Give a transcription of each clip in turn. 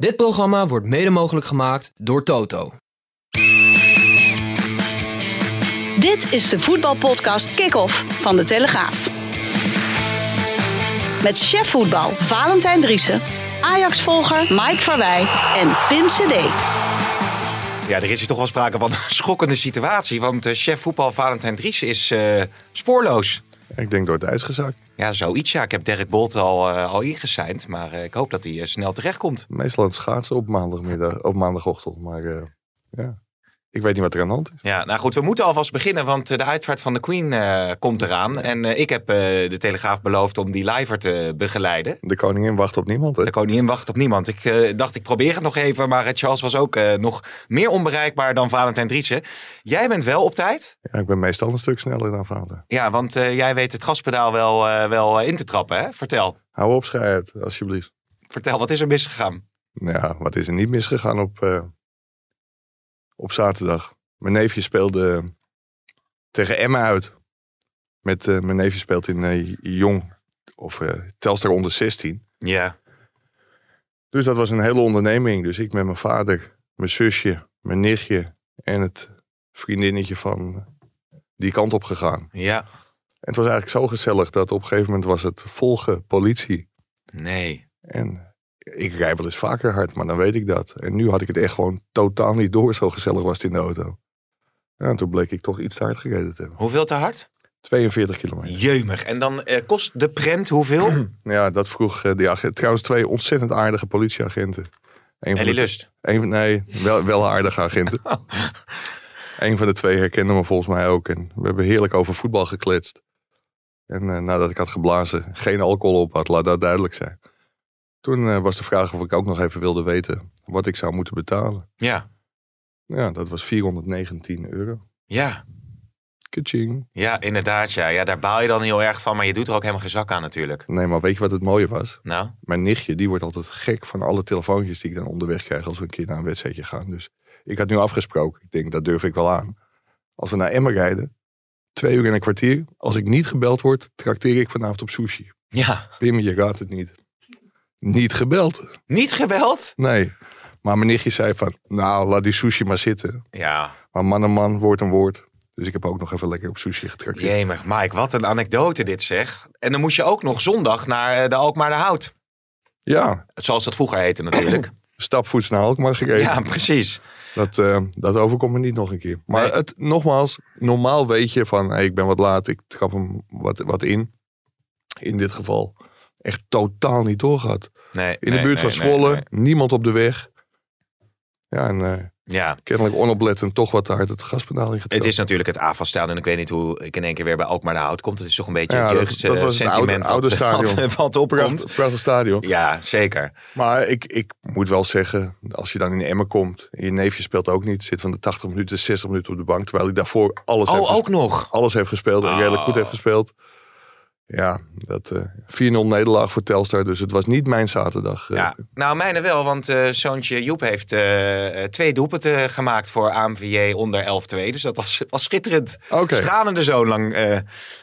Dit programma wordt mede mogelijk gemaakt door Toto. Dit is de voetbalpodcast Kick-Off van De Telegraaf. Met chef voetbal Valentijn Driessen, Ajax-volger Mike Verwij en Pim CD. Ja, er is hier toch wel sprake van een schokkende situatie. Want eh, chef voetbal Valentijn Dries is eh, spoorloos. Ik denk door het ijs gezakt. Ja, zoiets. Ja, ik heb Derek Bolt al, eh, al ingeseind. Maar eh, ik hoop dat hij eh, snel terechtkomt. Meestal aan schaatsen op maandagmiddag, op maandagochtend. Maar ja, ik weet niet wat er aan de hand is. Ja, nou goed, we moeten alvast beginnen. Want eh, de uitvaart van de Queen eh, komt eraan. En eh, ik heb de Telegraaf beloofd om die liver te begeleiden. De koningin wacht op niemand. Hè? De koningin wacht op niemand. Ik dacht, ik probeer het nog even. Maar Charles was ook nog meer onbereikbaar dan Valentijn Driessen. Jij bent wel op tijd. Ja, ik ben meestal een stuk sneller dan vader. Ja, want jij weet het gaspedaal wel, wel in te trappen, hè? Vertel. Hou op, schijt, alsjeblieft. Vertel, wat is er misgegaan? Ja, wat is er niet misgegaan op, op zaterdag? Mijn neefje speelde tegen Emma uit. Met, eh, mijn neefje speelt in eh, Jong, of eh, Telstar onder 16. Ja. Dus dat was een hele onderneming. Dus ik met mijn vader, mijn zusje, mijn nichtje en het vriendinnetje van die kant op gegaan. Ja. En het was eigenlijk zo gezellig dat op een gegeven moment was het volge politie. Nee. En ik rij wel eens vaker hard, maar dan weet ik dat. En nu had ik het echt gewoon totaal niet door. Zo gezellig was het in de auto. Ja, en toen bleek ik toch iets te hard gereden te hebben. Hoeveel te hard? 42 kilometer. Jeumig. En dan eh, kost de prent hoeveel? Ja, dat vroeg eh, die agent. Trouwens, twee ontzettend aardige politieagenten. Een van Ellie de- Lust. Een nee, wel, wel aardige agenten. Een van de twee herkende me volgens mij ook. En we hebben heerlijk over voetbal gekletst. En eh, nadat ik had geblazen, geen alcohol op had, laat dat duidelijk zijn. Toen eh, was de vraag of ik ook nog even wilde weten wat ik zou moeten betalen. Ja. Ja, dat was 419 euro. Ja. Kaching. Ja, inderdaad. Ja. ja, daar baal je dan heel erg van. Maar je doet er ook helemaal geen zak aan natuurlijk. Nee, maar weet je wat het mooie was? Nou, Mijn nichtje, die wordt altijd gek van alle telefoontjes die ik dan onderweg krijg als we een keer naar een wedstrijdje gaan. Dus ik had nu afgesproken. Ik denk, dat durf ik wel aan. Als we naar Emmen rijden, twee uur en een kwartier. Als ik niet gebeld word, trakteer ik vanavond op sushi. ja. Pim, je raadt het niet. Niet gebeld. Niet gebeld? Nee. Maar mijn nichtje zei van, nou, laat die sushi maar zitten. Ja. Maar man en man, woord en woord. Dus ik heb ook nog even lekker op sushi getrakteerd. Jemig, Mike, wat een anekdote dit zeg. En dan moest je ook nog zondag naar eh, de Alkmaar de Hout. Ja, Zoals dat vroeger heette natuurlijk. stapvoets naar Alkmaar gereden. ja, precies. Dat, eh, dat overkomt me niet nog een keer. Maar Nee. het, nogmaals, normaal weet je van, hey, ik ben wat laat, ik trap hem wat, wat in. In dit geval echt totaal niet doorgehad. Nee, In nee, de buurt van nee, Zwolle, niemand op de weg. Ja, en eh, Ja, kennelijk onoplettend toch wat hard het gaspedaal ingetrapt. het is natuurlijk het AFAS-stadion. Ik weet niet hoe ik in één keer weer bij Alkmaar de Hout komt. Het is toch een beetje Ja, het dat- jeugd, dat eh, was het sentiment oude- oude wat, stadion. Wat, wat. Prachtig, prachtig stadion. Ja, zeker. Maar ik, ik moet wel zeggen, als je dan in Emmen komt, en je neefje speelt ook niet, zit van de 80 minuten, 60 minuten op de bank, terwijl ik daarvoor alles, Oh, ook nog. alles heb gespeeld en Oh. redelijk goed heb gespeeld. Ja, dat eh 4-0 nederlaag voor Telstar, dus het was niet mijn zaterdag. eh. Ja, nou mijne wel, want eh zoontje Joep heeft eh, twee doelpunten gemaakt voor AMVJ onder 11-2. Dus dat was, was schitterend. Oké. Stralende zoon lang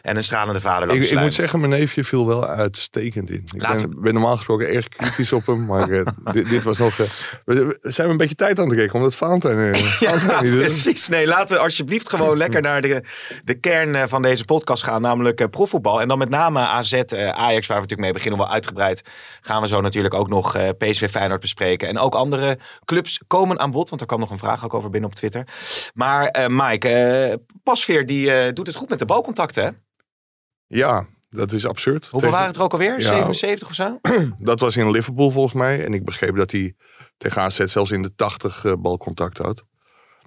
en een stralende vader Ik, ik moet zeggen, mijn neefje viel wel uitstekend in. Ik Laten ben, ben normaal gesproken erg kritisch op hem, maar dit, dit was nog... we, zijn een beetje tijd aan het rekenen, omdat Valentijn, Valentijn niet. Precies. Nee, laten we alsjeblieft gewoon lekker naar de, de kern van deze podcast gaan. Namelijk profvoetbal. En dan met name AZ, eh, Ajax, waar we natuurlijk mee beginnen. Wel uitgebreid gaan we zo natuurlijk ook nog eh, PSV Feyenoord bespreken. En ook andere clubs komen aan bod. Want er kwam nog een vraag ook over binnen op Twitter. Maar eh, Mike, Pasveer die doet het goed met de balcontacten. Hè? Ja, dat is absurd. Hoeveel Tegen- waren het er ook alweer? Ja. 77 of zo? Dat was in Liverpool volgens mij. En ik begreep dat hij tegen AZ zelfs in de 80 eh, balcontact had.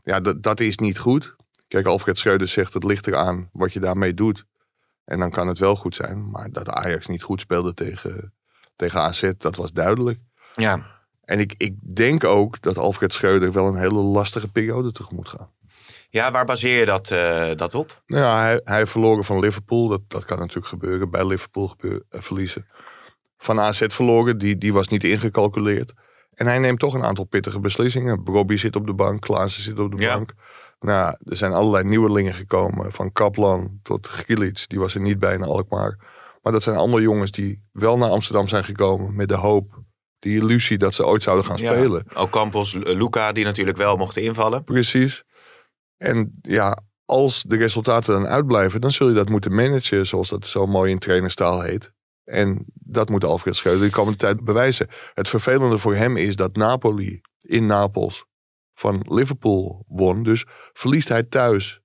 Ja, dat, dat is niet goed. Kijk, Alfred Schreuder zegt het ligt eraan wat je daarmee doet. En dan kan het wel goed zijn. Maar dat Ajax niet goed speelde tegen, tegen AZ, dat was duidelijk. Ja. En ik, ik denk ook dat Alfred Schreuder wel een hele lastige periode tegemoet gaat. Ja, waar baseer je dat, eh, dat op? Nou ja, hij, hij verloren van Liverpool. Dat, dat kan natuurlijk gebeuren. Bij Liverpool gebeur, eh, verliezen. Van AZ verloren. Die, die was niet ingecalculeerd. En hij neemt toch een aantal pittige beslissingen. Robbie zit op de bank. Klaassen zit op de Ja. bank. Nou, er zijn allerlei nieuwelingen gekomen. Van Kaplan tot Gilic. Die was er niet bij in Alkmaar. Maar dat zijn allemaal jongens die wel naar Amsterdam zijn gekomen. Met de hoop, die illusie dat ze ooit zouden gaan Ja. spelen. Ook Campos, Lu- Luca, die natuurlijk wel mochten invallen. Precies. En ja, als de resultaten dan uitblijven, dan zul je dat moeten managen, zoals dat zo mooi in trainerstaal heet. En dat moet Alfred Schreuder de komende tijd bewijzen. Het vervelende voor hem is dat Napoli in Napels van Liverpool won. Dus verliest hij thuis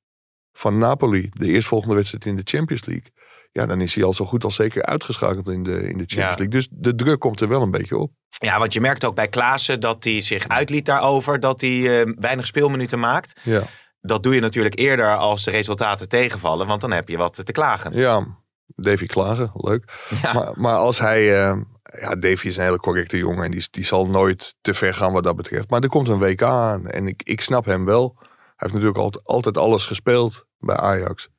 van Napoli de eerstvolgende wedstrijd in de Champions League. Ja, dan is hij al zo goed als zeker uitgeschakeld in de, in de Champions Ja. League. Dus de druk komt er wel een beetje op. Ja, want je merkt ook bij Klaassen dat hij zich uitliet daarover. Dat hij eh, weinig speelminuten maakt. Ja. Dat doe je natuurlijk eerder als de resultaten tegenvallen. Want dan heb je wat te klagen. Ja, Davy Klagen, leuk. Ja. Maar, maar als hij... eh, ja, Davy is een hele correcte jongen en die, die zal nooit te ver gaan wat dat betreft. Maar er komt een WK aan en ik, ik snap hem wel. Hij heeft natuurlijk altijd, altijd alles gespeeld bij Ajax.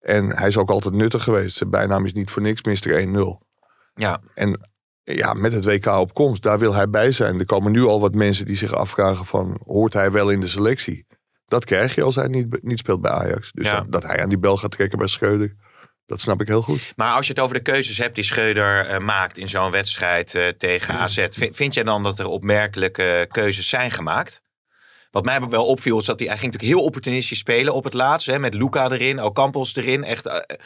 En hij is ook altijd nuttig geweest. Zijn bijnaam is niet voor niks Mr. 1-0. Ja, En ja, met het WK op komst, daar wil hij bij zijn. Er komen nu al wat mensen die zich afvragen van... hoort hij wel in de selectie? Dat krijg je als hij niet, niet speelt bij Ajax. Dus Ja. dat, dat hij aan die bel gaat trekken bij Schreuder... dat snap ik heel goed. maar als je het over de keuzes hebt die Schreuder eh, maakt in zo'n wedstrijd eh, tegen AZ. Vind, vind jij dan dat er opmerkelijke keuzes zijn gemaakt? Wat mij wel opviel is dat hij, hij ging natuurlijk heel opportunistisch spelen op het laatst. Hè, met Luca erin, Ocampos erin. Echt, eh,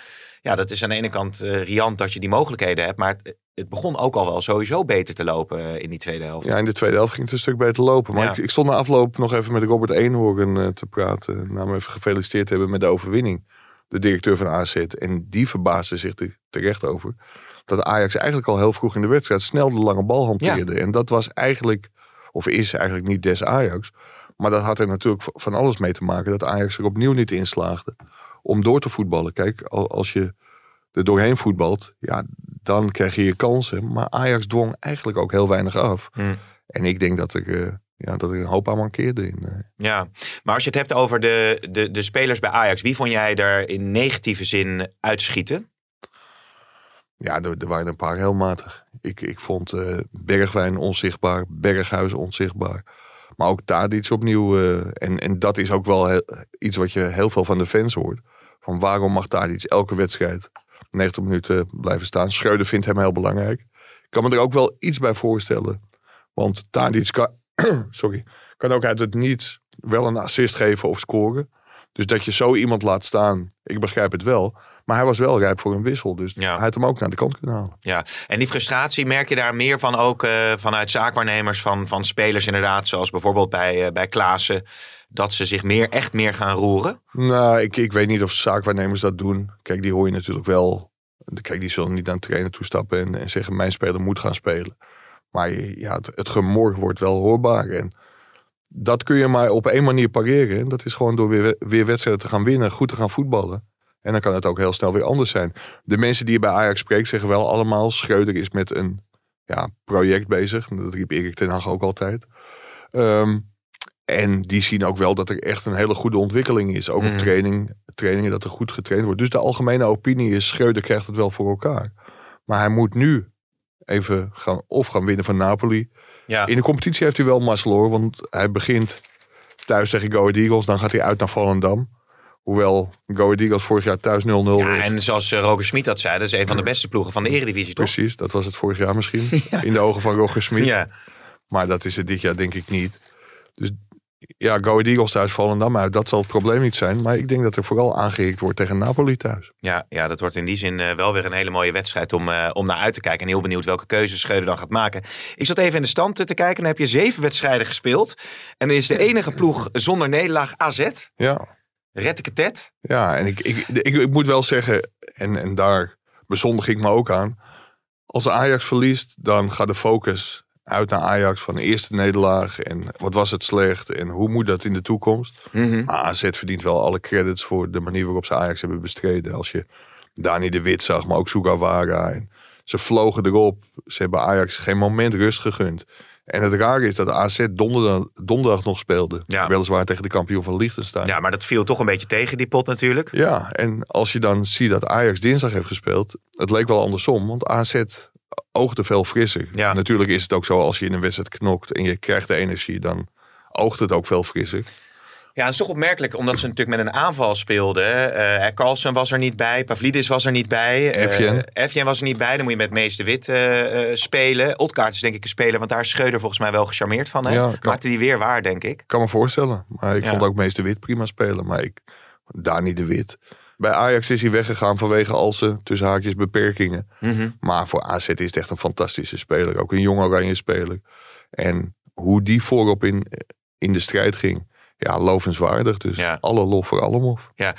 ja, dat is aan de ene kant riant dat je die mogelijkheden hebt. Maar het, het begon ook al wel sowieso beter te lopen in die tweede helft. Ja, in de tweede helft ging het een stuk beter lopen. Maar Ja. ik, ik stond na afloop nog even met Robert Eenhoorn te praten. Nou, hem even gefeliciteerd hebben met de overwinning. De directeur van AZ. En die verbaasde zich er terecht over. Dat Ajax eigenlijk al heel vroeg in de wedstrijd snel de lange bal hanteerde. En dat was eigenlijk, of is eigenlijk niet des Ajax. Maar dat had er natuurlijk van alles mee te maken. Dat Ajax er opnieuw niet in slaagde om door te voetballen. Kijk, al- als je er doorheen voetbalt, ja, dan krijg je je kansen. Maar Ajax dwong eigenlijk ook heel weinig af. Hmm. En ik denk dat ik, ja, dat ik een hoop aan mankeerde. In, eh. Ja, maar als je het hebt over de, de, de spelers bij Ajax, wie vond jij er in negatieve zin uitschieten? ja, er, er waren een paar heel matig. Ik, ik vond eh, Bergwijn onzichtbaar, Berghuis onzichtbaar. Maar ook Tadic opnieuw. eh, en, en dat is ook wel heel- iets wat je heel veel van de fans hoort. Van waarom mag Tadic elke wedstrijd 90 minuten blijven staan? Schreuder vindt hem heel belangrijk. Ik kan me er ook wel iets bij voorstellen. Want Tadic kan, sorry, kan ook uit het niets wel een assist geven of scoren. Dus dat je zo iemand laat staan, ik begrijp het wel. Maar hij was wel rijp voor een wissel. Dus Ja. hij had hem ook naar de kant kunnen halen. Ja, en die frustratie merk je daar meer van ook eh, vanuit zaakwaarnemers van, van spelers inderdaad, zoals bijvoorbeeld bij, eh, bij Klaassen, dat ze zich meer, echt meer gaan roeren. Nou, ik, ik weet niet of zaakwaarnemers dat doen. Kijk, die hoor je natuurlijk wel. Kijk, die zullen niet naar een trainer toestappen en, en zeggen: Mijn speler moet gaan spelen. Maar ja, het, het gemor wordt wel hoorbaar. En dat kun je maar op één manier pareren. En dat is gewoon door weer, weer wedstrijden te gaan winnen, goed te gaan voetballen. En dan kan het ook heel snel weer anders zijn. De mensen die je bij Ajax spreekt zeggen wel allemaal: Schreuder is met een ja, project bezig. Dat riep Erik ten Hag ook altijd. Ehm, en die zien ook wel dat er echt een hele goede ontwikkeling is. Ook op training, trainingen dat er goed getraind wordt. Dus de algemene opinie is, Schreuder krijgt het wel voor elkaar. Maar hij moet nu even gaan, of gaan winnen van Napoli. Ja, In de competitie heeft hij wel mazzel hoor. Want hij begint thuis tegen Go Ahead Eagles. Dan gaat hij uit naar Volendam. Hoewel Go Ahead Eagles vorig jaar thuis 0-0 ja werd. en zoals eh, Roger Smit dat zei, dat is een van de beste ploegen van de Eredivisie, toch? Precies, dat was het vorig jaar misschien. In de ogen van Roger Smit. Ja, Maar dat is het dit jaar denk ik niet. Dus ja, Go Ahead Eagles thuis Volendam uit. Dat zal het probleem niet zijn. Maar ik denk dat er vooral aangehikt wordt tegen Napoli thuis. ja, ja, dat wordt in die zin eh, wel weer een hele mooie wedstrijd om, eh, om naar uit te kijken. En heel benieuwd welke keuzes Schreuder dan gaat maken. Ik zat even in de stand te kijken. Dan heb je zeven wedstrijden gespeeld. En dan is de enige ploeg zonder nederlaag AZ. Ja, Rettiketet. ja en ik, ik, ik, ik moet wel zeggen, en, en daar bezondig ik me ook aan. Als Ajax verliest, dan gaat de focus uit naar Ajax van de eerste nederlaag. En wat was het slecht en hoe moet dat in de toekomst? Mhm. Maar AZ verdient wel alle credits voor de manier waarop ze Ajax hebben bestreden. Als je Dani de Wit zag, maar ook Sugawara. En ze vlogen erop. Ze hebben Ajax geen moment rust gegund. En het rare is dat AZ donderdag, donderdag nog speelde. Ja. Weliswaar tegen de kampioen van Liechtenstein. Ja, maar dat viel toch een beetje tegen, die pot natuurlijk. Ja, en als je dan ziet dat Ajax dinsdag heeft gespeeld, het leek wel andersom, want AZ oogde veel frisser. Ja. Natuurlijk is het ook zo als je in een wedstrijd knokt en je krijgt de energie, dan oogt het ook veel frisser. Ja, het is toch opmerkelijk, omdat ze natuurlijk met een aanval speelden. Eh Carlsen was er niet bij, Pavlidis was er niet bij. eh, Evjen. Evjen was er niet bij, dan moet je met Mees de Wit eh, eh, spelen. Otkaart is denk ik een speler, want daar is Schreuder volgens mij wel gecharmeerd van. Hè? Ja, kan. Maakte die weer waar, denk ik. kan me voorstellen. Maar ik Ja. vond ook meester Wit prima spelen. Maar ik, Dani de Wit. Bij Ajax is hij weggegaan vanwege al zijn tussen haakjes beperkingen. Mhm. Maar voor AZ is het echt een fantastische speler. Ook een jong oranje speler. En hoe die voorop in, in de strijd ging. Ja, lovenswaardig. Dus Ja. alle lof voor Allemof. Ja,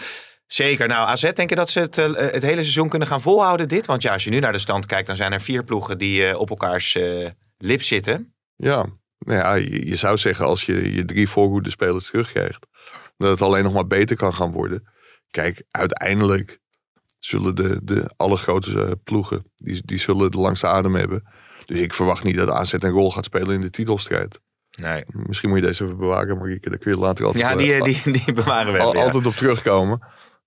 zeker. Nou, AZ denk je dat ze het, eh, het hele seizoen kunnen gaan volhouden dit? Want ja, als je nu naar de stand kijkt, dan zijn er vier ploegen die eh, op elkaars eh, lip zitten. Ja, nou ja je, je zou zeggen als je je drie voorhoede spelers terugkrijgt. Dat het alleen nog maar beter kan gaan worden. Kijk, uiteindelijk zullen de, de allergrootste eh, ploegen, die, die zullen de langste adem hebben. Dus ik verwacht niet dat AZ een rol gaat spelen in de titelstrijd. Nee. Misschien moet je deze even bewaren, Marieke. Daar kun je later altijd, Ja, eh, die, die, die bewaren we al- even, ja. altijd op terugkomen.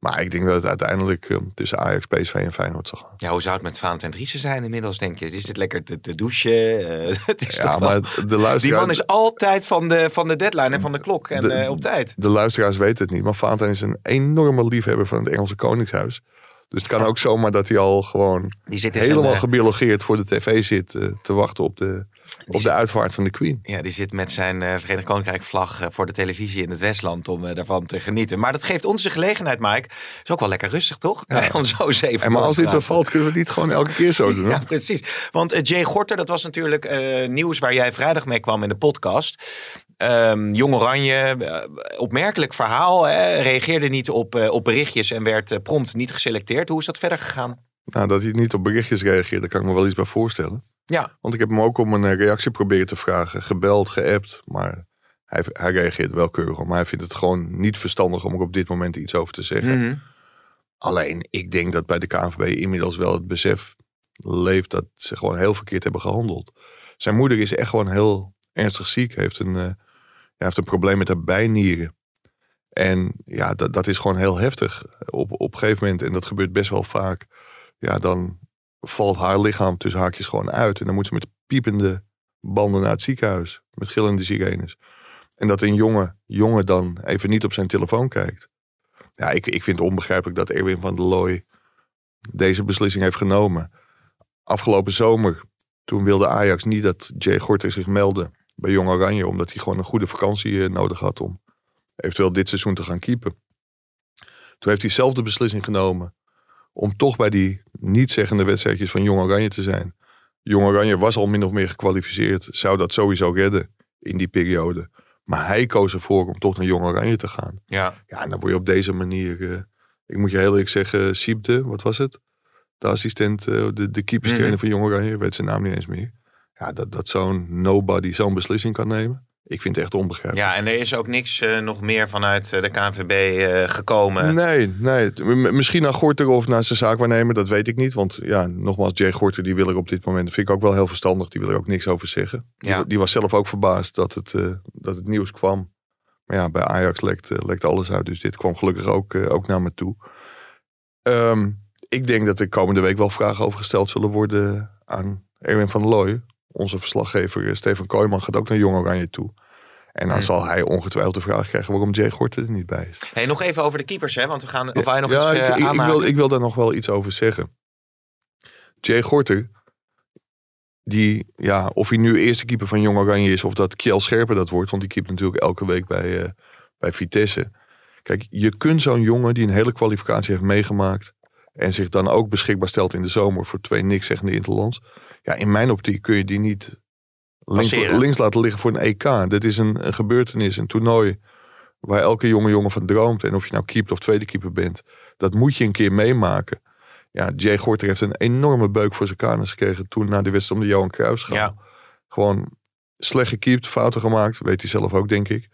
Maar ik denk dat het uiteindelijk eh, tussen Ajax, PSV en Feyenoord zal gaan. Ja, hoe zou het met Valentijn Driessen zijn inmiddels, denk je? Is het lekker te, te douchen? Eh, het is Ja, wel- maar de Die luisteraar, man is altijd van de, van de deadline en van de klok en De- eh, op tijd. de luisteraars weten het niet. Maar Valentijn is een enorme liefhebber van het Engelse Koningshuis. Dus het kan ook zomaar dat hij al gewoon Die zit helemaal eh, gebiologeerd voor de tv zit te wachten op de, op de uitvaart van de Queen. Ja, die zit met zijn eh, Verenigd Koninkrijk vlag eh, voor de televisie in het Westland om eh, daarvan te genieten. Maar dat geeft ons de gelegenheid, Mike. Is ook wel lekker rustig, toch? om zo eens even En maar als dit bevalt, kunnen we het niet gewoon elke keer zo doen. Ja, precies. Want Jay Gorter, dat was natuurlijk nieuws waar jij vrijdag mee kwam in de podcast. Ehm, Jong Oranje, opmerkelijk verhaal. Hè? Reageerde niet op, op berichtjes en werd prompt niet geselecteerd. Hoe is dat verder gegaan? Nou, dat hij niet op berichtjes reageert, daar kan ik me wel iets bij voorstellen. Ja, Want ik heb hem ook om een eh, reactie proberen te vragen. Gebeld, geappt, maar hij, hij reageert wel keurig. op. Maar hij vindt het gewoon niet verstandig om er op dit moment iets over te zeggen. Mhm. Alleen, ik denk dat bij de KNVB inmiddels wel het besef leeft dat ze gewoon heel verkeerd hebben gehandeld. Zijn moeder is echt gewoon heel ernstig ziek. Heeft een, eh, ja, heeft een probleem met haar bijnieren. En ja, dat, dat is gewoon heel heftig op, op een gegeven moment. En dat gebeurt best wel vaak. Ja, dan valt haar lichaam tussen haakjes gewoon uit. En dan moet ze met piepende banden naar het ziekenhuis. Met gillende sirenes. En dat een jonge jongen dan even niet op zijn telefoon kijkt. Ja, ik, ik vind het onbegrijpelijk dat Erwin van der Looy deze beslissing heeft genomen. Afgelopen zomer, toen wilde Ajax niet dat Jay Gorter zich meldde bij Jong Oranje. Omdat hij gewoon een goede vakantie eh, nodig had om eventueel dit seizoen te gaan keepen. Toen heeft hij zelf de beslissing genomen om toch bij die niet-zeggende wedstrijdjes van Jong Oranje te zijn. Jong Oranje was al min of meer gekwalificeerd, zou dat sowieso redden in die periode. Maar hij koos ervoor om toch naar Jong Oranje te gaan. ja. Ja, en dan word je op deze manier. eh, ik moet je heel eerlijk zeggen, Siebde, wat was het? De assistent, eh, de, de keeperstrainer Mhm. van Jong Oranje, weet zijn naam niet eens meer. Ja, dat, dat zo'n nobody zo'n beslissing kan nemen. Ik vind het echt onbegrijpelijk. ja, en er is ook niks eh, nog meer vanuit eh, de KNVB eh, gekomen. Nee, nee. Misschien naar Gorter of naar zijn zaakwaarnemer, dat weet ik niet. Want ja, nogmaals, Jay Gorter, die wil er op dit moment, vind ik ook wel heel verstandig. Die wil er ook niks over zeggen. Die, Ja. die was zelf ook verbaasd dat het, dat het nieuws kwam. Maar ja, bij Ajax lekt, lekt alles uit. Dus dit kwam gelukkig ook, ook naar me toe. Ehm, ik denk dat er komende week wel vragen over gesteld zullen worden aan Erwin van Looy. Onze verslaggever Stefan Kooijman gaat ook naar Jong Oranje toe. En dan Hmm. zal hij ongetwijfeld de vraag krijgen waarom Jay Gorter er niet bij is. Hey, nog even over de keepers, hè? Want we gaan. Of wij nog ja, iets eh, ik, ik- aanmaken? wil, ik wil daar nog wel iets over zeggen. Jay Gorter, die, ja, of hij nu eerste keeper van Jong Oranje is, of dat Kjell Scherpen dat wordt, want die keept natuurlijk elke week bij, eh, bij Vitesse. Kijk, je kunt zo'n jongen die een hele kwalificatie heeft meegemaakt en zich dan ook beschikbaar stelt in de zomer voor twee niks zeggende interlands. Ja, in mijn optiek kun je die niet links, links laten liggen voor een EK. Dit is een, een gebeurtenis, een toernooi waar elke jonge jongen van droomt. En of je nou keeper of tweede keeper bent, dat moet je een keer meemaken. Ja, Jay Gorter heeft een enorme beuk voor zijn kanus gekregen toen na de wedstrijd om de Johan Cruijffschaal. Ja. Gewoon slecht gekiept, fouten gemaakt, weet hij zelf ook denk ik.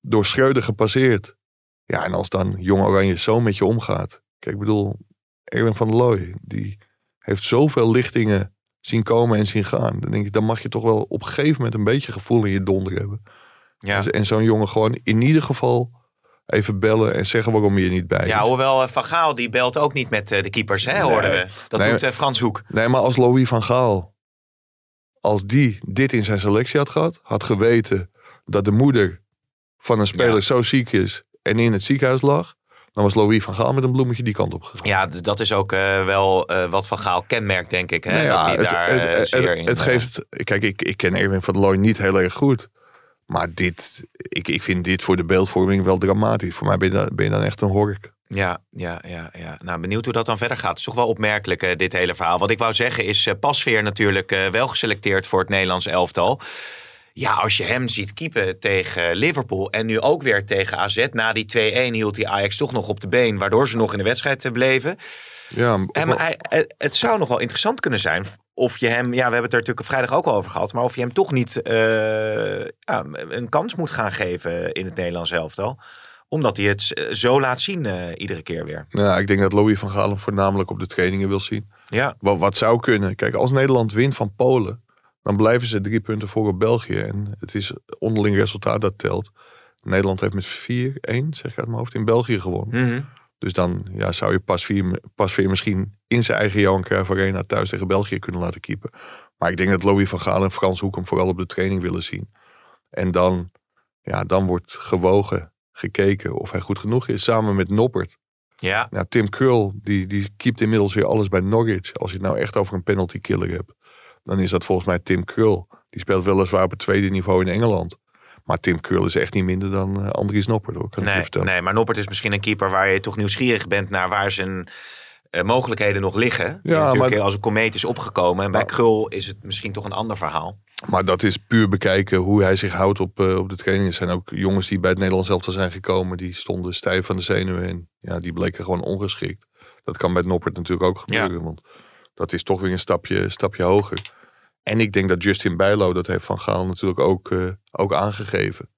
Door Schreuder gepasseerd. Ja, en als dan Jong Oranje zo met je omgaat. Kijk, ik bedoel, Erwin van der Looy, die heeft zoveel lichtingen zien komen en zien gaan. Dan denk ik, dan mag je toch wel op een gegeven moment een beetje gevoel in je donder hebben. Ja. Dus- En zo'n jongen gewoon in ieder geval even bellen en zeggen waarom je er niet bij Ja, hoewel eh, Van Gaal die belt ook niet met eh, de keepers, hè, hoorden we. Dat Nee. doet eh, Frans Hoek. Nee, maar als Louis van Gaal, als die dit in zijn selectie had gehad, had geweten dat de moeder van een speler Ja. zo ziek is en in het ziekenhuis lag, dan was Louis van Gaal met een bloemetje die kant op gegaan. Ja, d- dat is ook eh, wel eh, wat Van Gaal kenmerkt, denk ik. Hè? Nou dat ja, hij het, daar het, het, zeer het- in, het geeft. Kijk, ik, ik ken Erwin van der Looy niet heel erg goed. Maar dit, ik, ik vind dit voor de beeldvorming wel dramatisch. Voor mij ben je dan, ben je dan echt een hork. Ja, ja, ja, ja. Nou, benieuwd hoe dat dan verder gaat. Het is toch wel opmerkelijk, eh, dit hele verhaal. Wat ik wou zeggen is, Pasveer natuurlijk wel geselecteerd voor het Nederlands elftal. Ja, als je hem ziet keepen tegen Liverpool en nu ook weer tegen AZ. Na die 2-1 hield hij Ajax toch nog op de been, waardoor ze nog in de wedstrijd bleven. Ja, En maar hij- het zou nog wel interessant kunnen zijn of je hem, ja, we hebben het er natuurlijk vrijdag ook al over gehad, maar of je hem toch niet eh, ja, een kans moet gaan geven in het Nederlands elftal. Omdat hij het zo laat zien eh, iedere keer weer. ja, ik denk dat Louis van Gaal hem voornamelijk op de trainingen wil zien. Ja, Wat, wat zou kunnen. Kijk, als Nederland wint van Polen, dan blijven ze drie punten voor op België. En het is onderling resultaat dat telt. Nederland heeft met 4-1, zeg ik uit mijn hoofd, in België gewonnen. Mhm. Dus dan ja, zou je pas vier, pas weer misschien in zijn eigen Johan Cruijff Arena thuis tegen België kunnen laten keepen. Maar ik denk dat Louis van Gaal en Frans Hoek hem vooral op de training willen zien. En dan, ja, dan wordt gewogen, gekeken of hij goed genoeg is. Samen met Noppert. ja. Ja, Tim Krul, die, die keept inmiddels weer alles bij Norwich. Als je het nou echt over een penalty killer hebt. Dan is dat volgens mij Tim Krul. Die speelt weliswaar op het tweede niveau in Engeland. Maar Tim Krul is echt niet minder dan eh, Andries Noppert. Hoor, kan ik je Nee, vertellen. nee, maar Noppert is misschien een keeper waar je toch nieuwsgierig bent naar waar zijn eh, mogelijkheden nog liggen. Ja, natuurlijk maar- als een komeet is opgekomen. En bij Krul is het misschien toch een ander verhaal. Maar dat is puur bekijken hoe hij zich houdt op, eh, op de trainingen. Er zijn ook jongens die bij het Nederlands elftal zijn gekomen. Die stonden stijf van de zenuwen. En ja, die bleken gewoon ongeschikt. Dat kan bij Noppert natuurlijk ook gebeuren. Want dat is toch weer een stapje, stapje hoger. En ik denk dat Justin Bijlo, dat heeft Van Gaal natuurlijk ook, eh, ook aangegeven.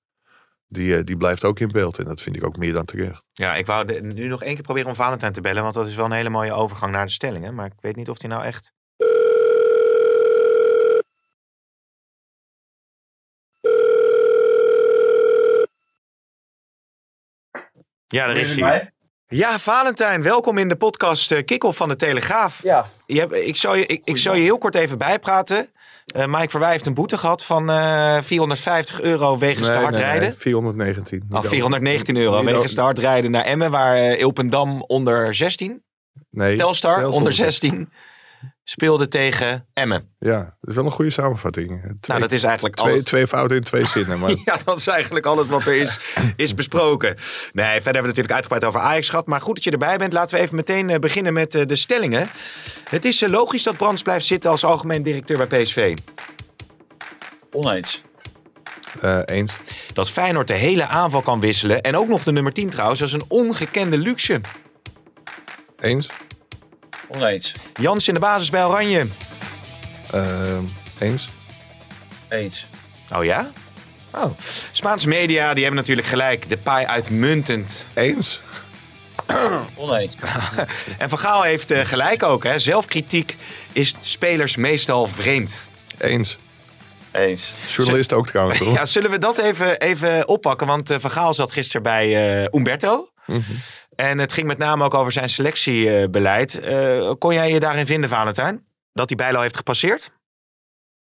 Die, eh, die blijft ook in beeld. En dat vind ik ook meer dan terecht. Ja, ik wou de- nu nog één keer proberen om Valentijn te bellen. Want dat is wel een hele mooie overgang naar de stellingen. Maar ik weet niet of hij nou echt... Ja, daar is hij. Ja, Valentijn, welkom in de podcast uh, Kick-Off van de Telegraaf. Ja, Je hebt, ik, zal je, ik, ik zal je heel kort even bijpraten. Eh Mike Verwij heeft een boete gehad van eh 450 euro wegens te hard rijden. 419. Oh, 419 euro Niet wegens te hard rijden naar Emmen, waar eh Ilpendam onder 16, Nee, Telstar, Telstar onder 16, speelde tegen Emmen. Ja, dat is wel een goede samenvatting. Twee, Nou, dat is eigenlijk twee, alles. twee fouten in twee zinnen. Maar Ja, dat is eigenlijk alles wat er is, is besproken. Nee, verder hebben we het natuurlijk uitgebreid over Ajax gehad. Maar goed dat je erbij bent. Laten we even meteen eh, beginnen met eh, de stellingen. Het is eh, logisch dat Brands blijft zitten als algemeen directeur bij PSV. oneens. eh, eens. Dat Feyenoord de hele aanval kan wisselen. En ook nog de nummer 10 trouwens. Dat is een ongekende luxe. Eens. Oneens. Jans in de basis bij Oranje. Eh, eens. Eens. Oh ja? Oh. Spaanse media die hebben natuurlijk gelijk. De paai uitmuntend. Eens. Oneens. En Van Gaal heeft eh, gelijk ook. Hè. Zelfkritiek is spelers meestal vreemd. Eens. Eens. Journalist ook trouwens, hoor. Ja, zullen we dat even, even oppakken? Want eh, Van Gaal zat gisteren bij eh, Umberto. Mhm. En het ging met name ook over zijn selectiebeleid. Eh, kon jij je daarin vinden, Valentijn? Dat hij Bijlo heeft gepasseerd?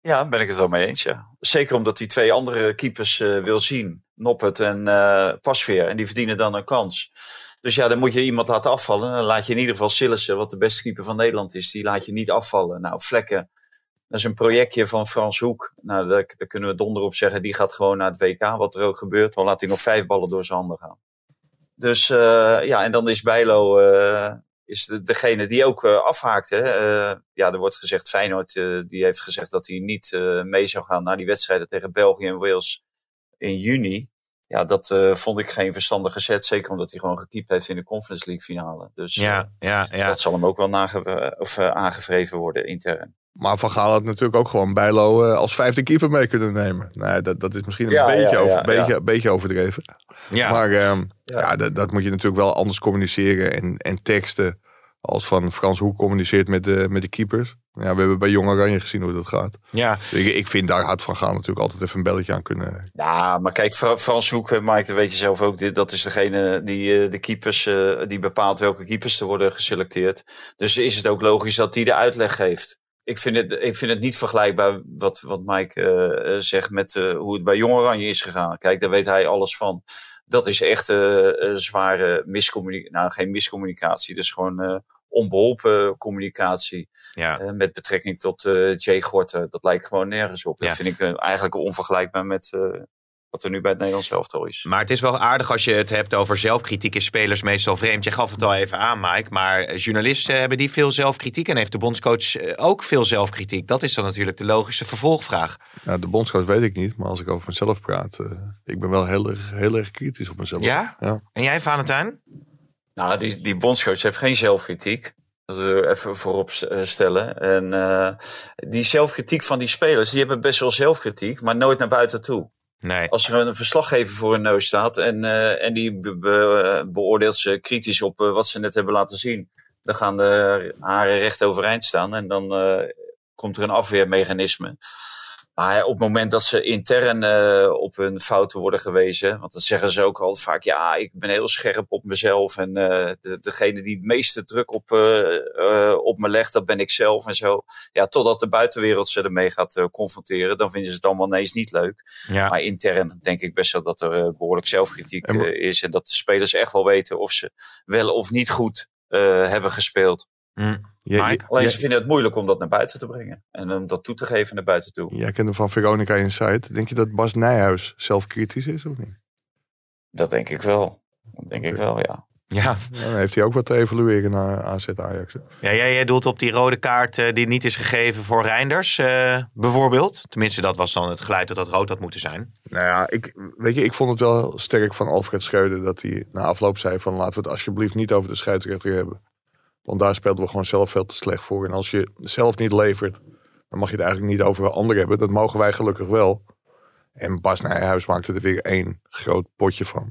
Ja, ben ik het wel mee eens, ja. Zeker omdat hij twee andere keepers eh, wil zien. Noppet en eh Pasveer. En die verdienen dan een kans. Dus ja, dan moet je iemand laten afvallen. Dan laat je in ieder geval Sillissen, wat de beste keeper van Nederland is, die laat je niet afvallen. Nou, Vlekken, dat is een projectje van Frans Hoek. Nou, daar, daar kunnen we donder op zeggen. Die gaat gewoon naar het WK, wat er ook gebeurt. Dan laat hij nog vijf ballen door zijn handen gaan. Dus eh, ja, en dan is Bijlo eh, is de, degene die ook eh, afhaakt. Hè? Ja, er wordt gezegd, Feyenoord die heeft gezegd dat hij niet mee zou gaan naar die wedstrijden tegen België en Wales in juni. Ja, dat vond ik geen verstandige zet. Zeker omdat hij gewoon gekiept heeft in de Conference League finale. Dus Ja, ja, ja. dat zal hem ook wel nage of, aangevreven worden intern. Maar Van Gaal had natuurlijk ook gewoon Bijlo eh, als vijfde keeper mee kunnen nemen. Nee, dat, dat is misschien een Ja, beetje, ja, over, ja, beetje, beetje overdreven. ja. Maar ehm, Ja. ja. dat, dat moet je natuurlijk wel anders communiceren en, en teksten als van Frans Hoek communiceert met de, met de keepers. Ja, we hebben bij Jong Oranje gezien hoe dat gaat. Ja, Ik, ik vind daar had Van Gaal natuurlijk altijd even een belletje aan kunnen. Ja, maar kijk, Fra- Frans Hoek, eh, Mike, dat weet je zelf ook. dit- Dat is degene die eh, de keepers, eh, die bepaalt welke keepers er worden geselecteerd. Dus is het ook logisch dat die de uitleg geeft. Ik vind het, ik vind het niet vergelijkbaar wat, wat Mike eh, eh, zegt met eh, hoe het bij Jong Oranje is gegaan. Kijk, daar weet hij alles van. Dat is echt een zware miscommunicatie. Nou, geen miscommunicatie. Dus gewoon eh, onbeholpen communicatie. ja. Met betrekking tot Jay Gorten. Dat lijkt gewoon nergens op. Ja. Dat vind ik eigenlijk onvergelijkbaar met wat er nu bij het Nederlands elftal is. Maar het is wel aardig als je het hebt over zelfkritiek. Is spelers meestal vreemd. Je gaf het al even aan, Mike. Maar eh, journalisten hebben die veel zelfkritiek. En heeft de bondscoach eh, ook veel zelfkritiek? Dat is dan natuurlijk de logische vervolgvraag. Ja, de bondscoach weet ik niet, maar als ik over mezelf praat, eh, ik ben wel heel erg, heel erg kritisch op mezelf. Ja? Ja. En jij, Valentijn? Nou, die, die bondscoach heeft geen zelfkritiek. Dat we even voorop stellen. En eh, die zelfkritiek van die spelers, die hebben best wel zelfkritiek, maar nooit naar buiten toe. Nee. Als er een verslaggever voor hun neus staat en, eh, en die be- be- beoordeelt ze kritisch op eh, wat ze net hebben laten zien, dan gaan de haren recht overeind staan en dan eh, komt er een afweermechanisme. Maar op het moment dat ze intern eh, op hun fouten worden gewezen, want dat zeggen ze ook al vaak, ja, ik ben heel scherp op mezelf en eh, de, degene die het meeste druk op, eh, op me legt, dat ben ik zelf en zo. Ja, totdat de buitenwereld ze ermee gaat confronteren, dan vinden ze het allemaal ineens niet leuk. Ja. Maar intern denk ik best wel dat er eh, behoorlijk zelfkritiek is. En dat de spelers echt wel weten of ze wel of niet goed hebben gespeeld. Hm. Mike? Alleen ze vinden het moeilijk om dat naar buiten te brengen. En om dat toe te geven naar buiten toe. jij kent hem van Veronica Inside. Denk je dat Bas Nijhuis zelfkritisch is of niet? Dat denk ik wel. Dat denk ik wel, ja. Ja. Ja, dan heeft hij ook wat te evalueren naar AZ Ajax. hè? Ja, jij, jij doelt op die rode kaart eh, die niet is gegeven voor Reinders, eh, bijvoorbeeld. Tenminste, dat was dan het geluid dat dat rood had moeten zijn. Nou ja, ik, weet je, ik vond het wel sterk van Alfred Schreuder dat hij na afloop zei van laten we het alsjeblieft niet over de scheidsrechter hebben. Want daar speelden we gewoon zelf veel te slecht voor. En als je zelf niet levert, dan mag je het eigenlijk niet over anderen hebben. Dat mogen wij gelukkig wel. En Bas Nijhuis maakte er weer één groot potje van.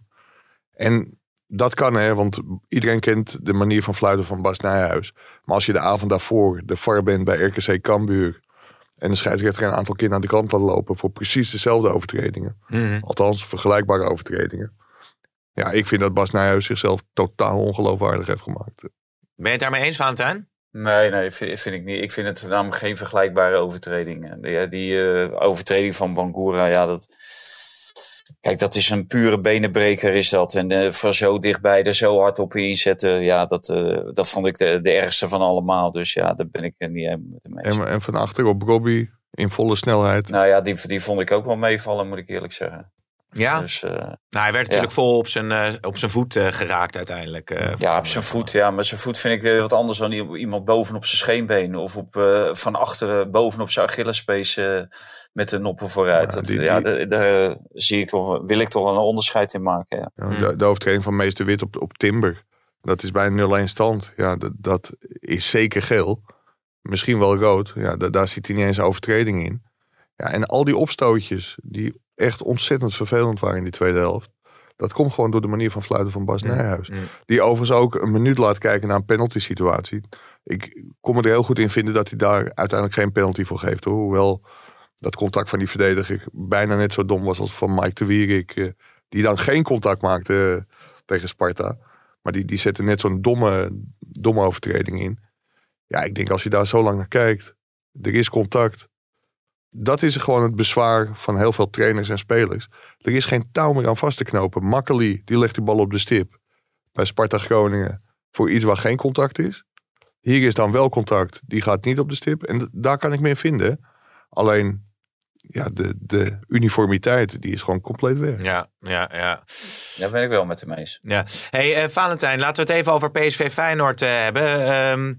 En dat kan hè, want iedereen kent de manier van fluiten van Bas Nijhuis. Maar als je de avond daarvoor de VAR bent bij RKC Cambuur... en de scheidsrechter een aantal keer naar de kant laat lopen... voor precies dezelfde overtredingen... Althans, vergelijkbare overtredingen. Ja, ik vind dat Bas Nijhuis zichzelf totaal ongeloofwaardig heeft gemaakt. Ben je het daarmee eens, Valentijn? Nee, nee, vind, vind ik niet. Ik vind het namelijk geen vergelijkbare overtredingen. Die, die eh, overtreding van Bangura, ja, dat. Kijk, dat is een pure benenbreker, is dat. En eh voor zo dichtbij er zo hard op inzetten, ja, dat, eh, dat vond ik de, de ergste van allemaal. Dus ja, daar ben ik niet helemaal met hem eens. En, en van achter op Robbie in volle snelheid. Nou ja, die, die vond ik ook wel meevallen, moet ik eerlijk zeggen. Ja. Dus, eh, Nou, hij werd natuurlijk vol op zijn, eh, op zijn voet eh, geraakt uiteindelijk. eh, ja, op zijn voet. Ja, maar zijn voet vind ik weer wat anders dan iemand bovenop zijn scheenbeen. Of op, eh, van achteren bovenop zijn Achillespees eh, met de noppen vooruit. Ja, Dat, ja, die- daar zie ik toch, wil ik toch wel een onderscheid in maken. Ja. Ja, de, de overtreding van Meester Wit op, op Timber. Dat is bij een 0-1 stand. Ja, dat, dat is zeker geel. Misschien wel rood. Ja, da- daar zit hij niet eens een overtreding in. Ja, en al die opstootjes die echt ontzettend vervelend waren in die tweede helft. Dat komt gewoon door de manier van fluiten van Bas Nijhuis. mm. Die overigens ook een minuut laat kijken naar een penalty situatie. Ik kon me er heel goed in vinden dat hij daar uiteindelijk geen penalty voor geeft. Hoor. Hoewel dat contact van die verdediger bijna net zo dom was als van Mike de Wierik. eh, Die dan geen contact maakte eh, tegen Sparta. Maar die, die zette net zo'n domme, domme overtreding in. Ja, ik denk als je daar zo lang naar kijkt. Er is contact. Dat is gewoon het bezwaar van heel veel trainers en spelers. Er is geen touw meer aan vast te knopen. Makkeli, die legt die bal op de stip. Bij Sparta Groningen voor iets waar geen contact is. Hier is dan wel contact. Die gaat niet op de stip. En daar kan ik meer vinden. Alleen, ja, de, de uniformiteit, die is gewoon compleet weg. Ja, ja, ja. Daar ben ik wel met hem eens. ja. Hey, eh, Valentijn, laten we het even over PSV Feyenoord eh, hebben. Ehm,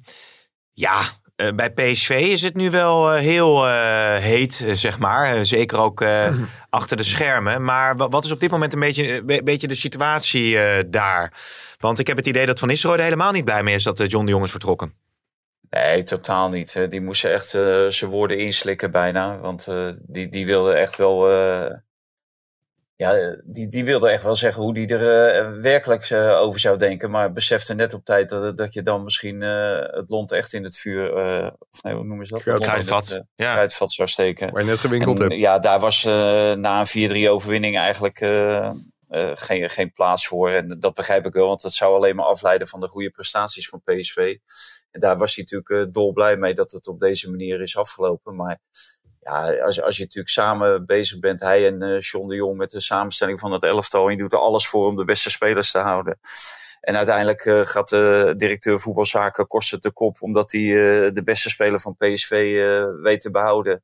ja, bij PSV is het nu wel eh, heel eh, heet, eh, zeg maar. Eh, zeker ook eh, achter de schermen. Maar wa- wat is op dit moment een beetje, een be- beetje de situatie eh, daar? Want ik heb het idee dat Van Nistelrooy er helemaal niet blij mee is dat eh, John de Jong is vertrokken. Nee, totaal niet. Eh, Die moesten echt eh, zijn woorden inslikken bijna. Want eh, die, die wilde echt wel... eh, ja, die, die wilde echt wel zeggen hoe die er uh, werkelijk uh, over zou denken. Maar besefte net op tijd dat, dat je dan misschien uh, het lont echt in het vuur. of nee, hoe noemen ze dat? Kruidvat. Het, ja. Kruidvat zou steken. Waar je net gewinkeld hebt. Ja, daar was na een 4-3 overwinning eigenlijk geen, geen plaats voor. En dat begrijp ik wel, want dat zou alleen maar afleiden van de goede prestaties van PSV. En daar was hij natuurlijk dolblij mee dat het op deze manier is afgelopen. Maar ja, als, als je natuurlijk samen bezig bent, hij en uh, de Jong met de samenstelling van het elftal, en je doet er alles voor om de beste spelers te houden. En uiteindelijk uh, gaat de directeur voetbalzaken kost het de kop, omdat hij uh, de beste speler van PSV weet te behouden,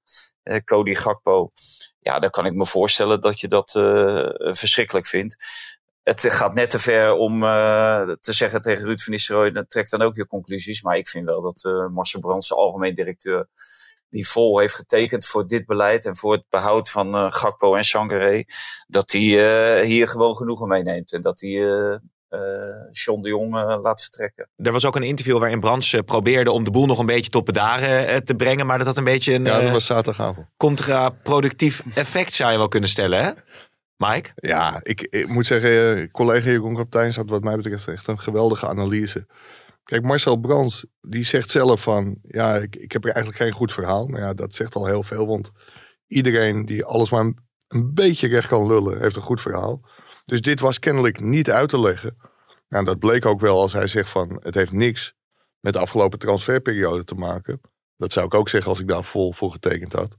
Cody Gakpo. Ja, dan kan ik me voorstellen dat je dat verschrikkelijk vindt. Het gaat net te ver om te zeggen tegen Ruud van Nistelrooy, dat trekt dan ook je conclusies. Maar ik vind wel dat Marcel Brands, de algemeen directeur, die vol heeft getekend voor dit beleid en voor het behoud van uh, Gakpo en Sangaré, dat hij uh, hier gewoon genoegen meeneemt en dat hij uh, John de Jong laat vertrekken. Er was ook een interview waarin Brands probeerde om de boel nog een beetje tot bedaren te brengen, maar dat had een beetje een ja, dat was zaterdagavond. contraproductief effect zou je wel kunnen stellen, hè? Mike? Ja, ik, ik moet zeggen, collega Jeroen Kaptein had wat mij betreft echt een geweldige analyse. Kijk, Marcel Brands, die zegt zelf van, ja, ik, ik heb er eigenlijk geen goed verhaal. Nou ja, dat zegt al heel veel, want iedereen die alles maar een, beetje recht kan lullen, heeft een goed verhaal. Dus dit was kennelijk niet uit te leggen. Nou, dat bleek ook wel als hij zegt van, het heeft niks met de afgelopen transferperiode te maken. Dat zou ik ook zeggen als ik daar vol voor getekend had.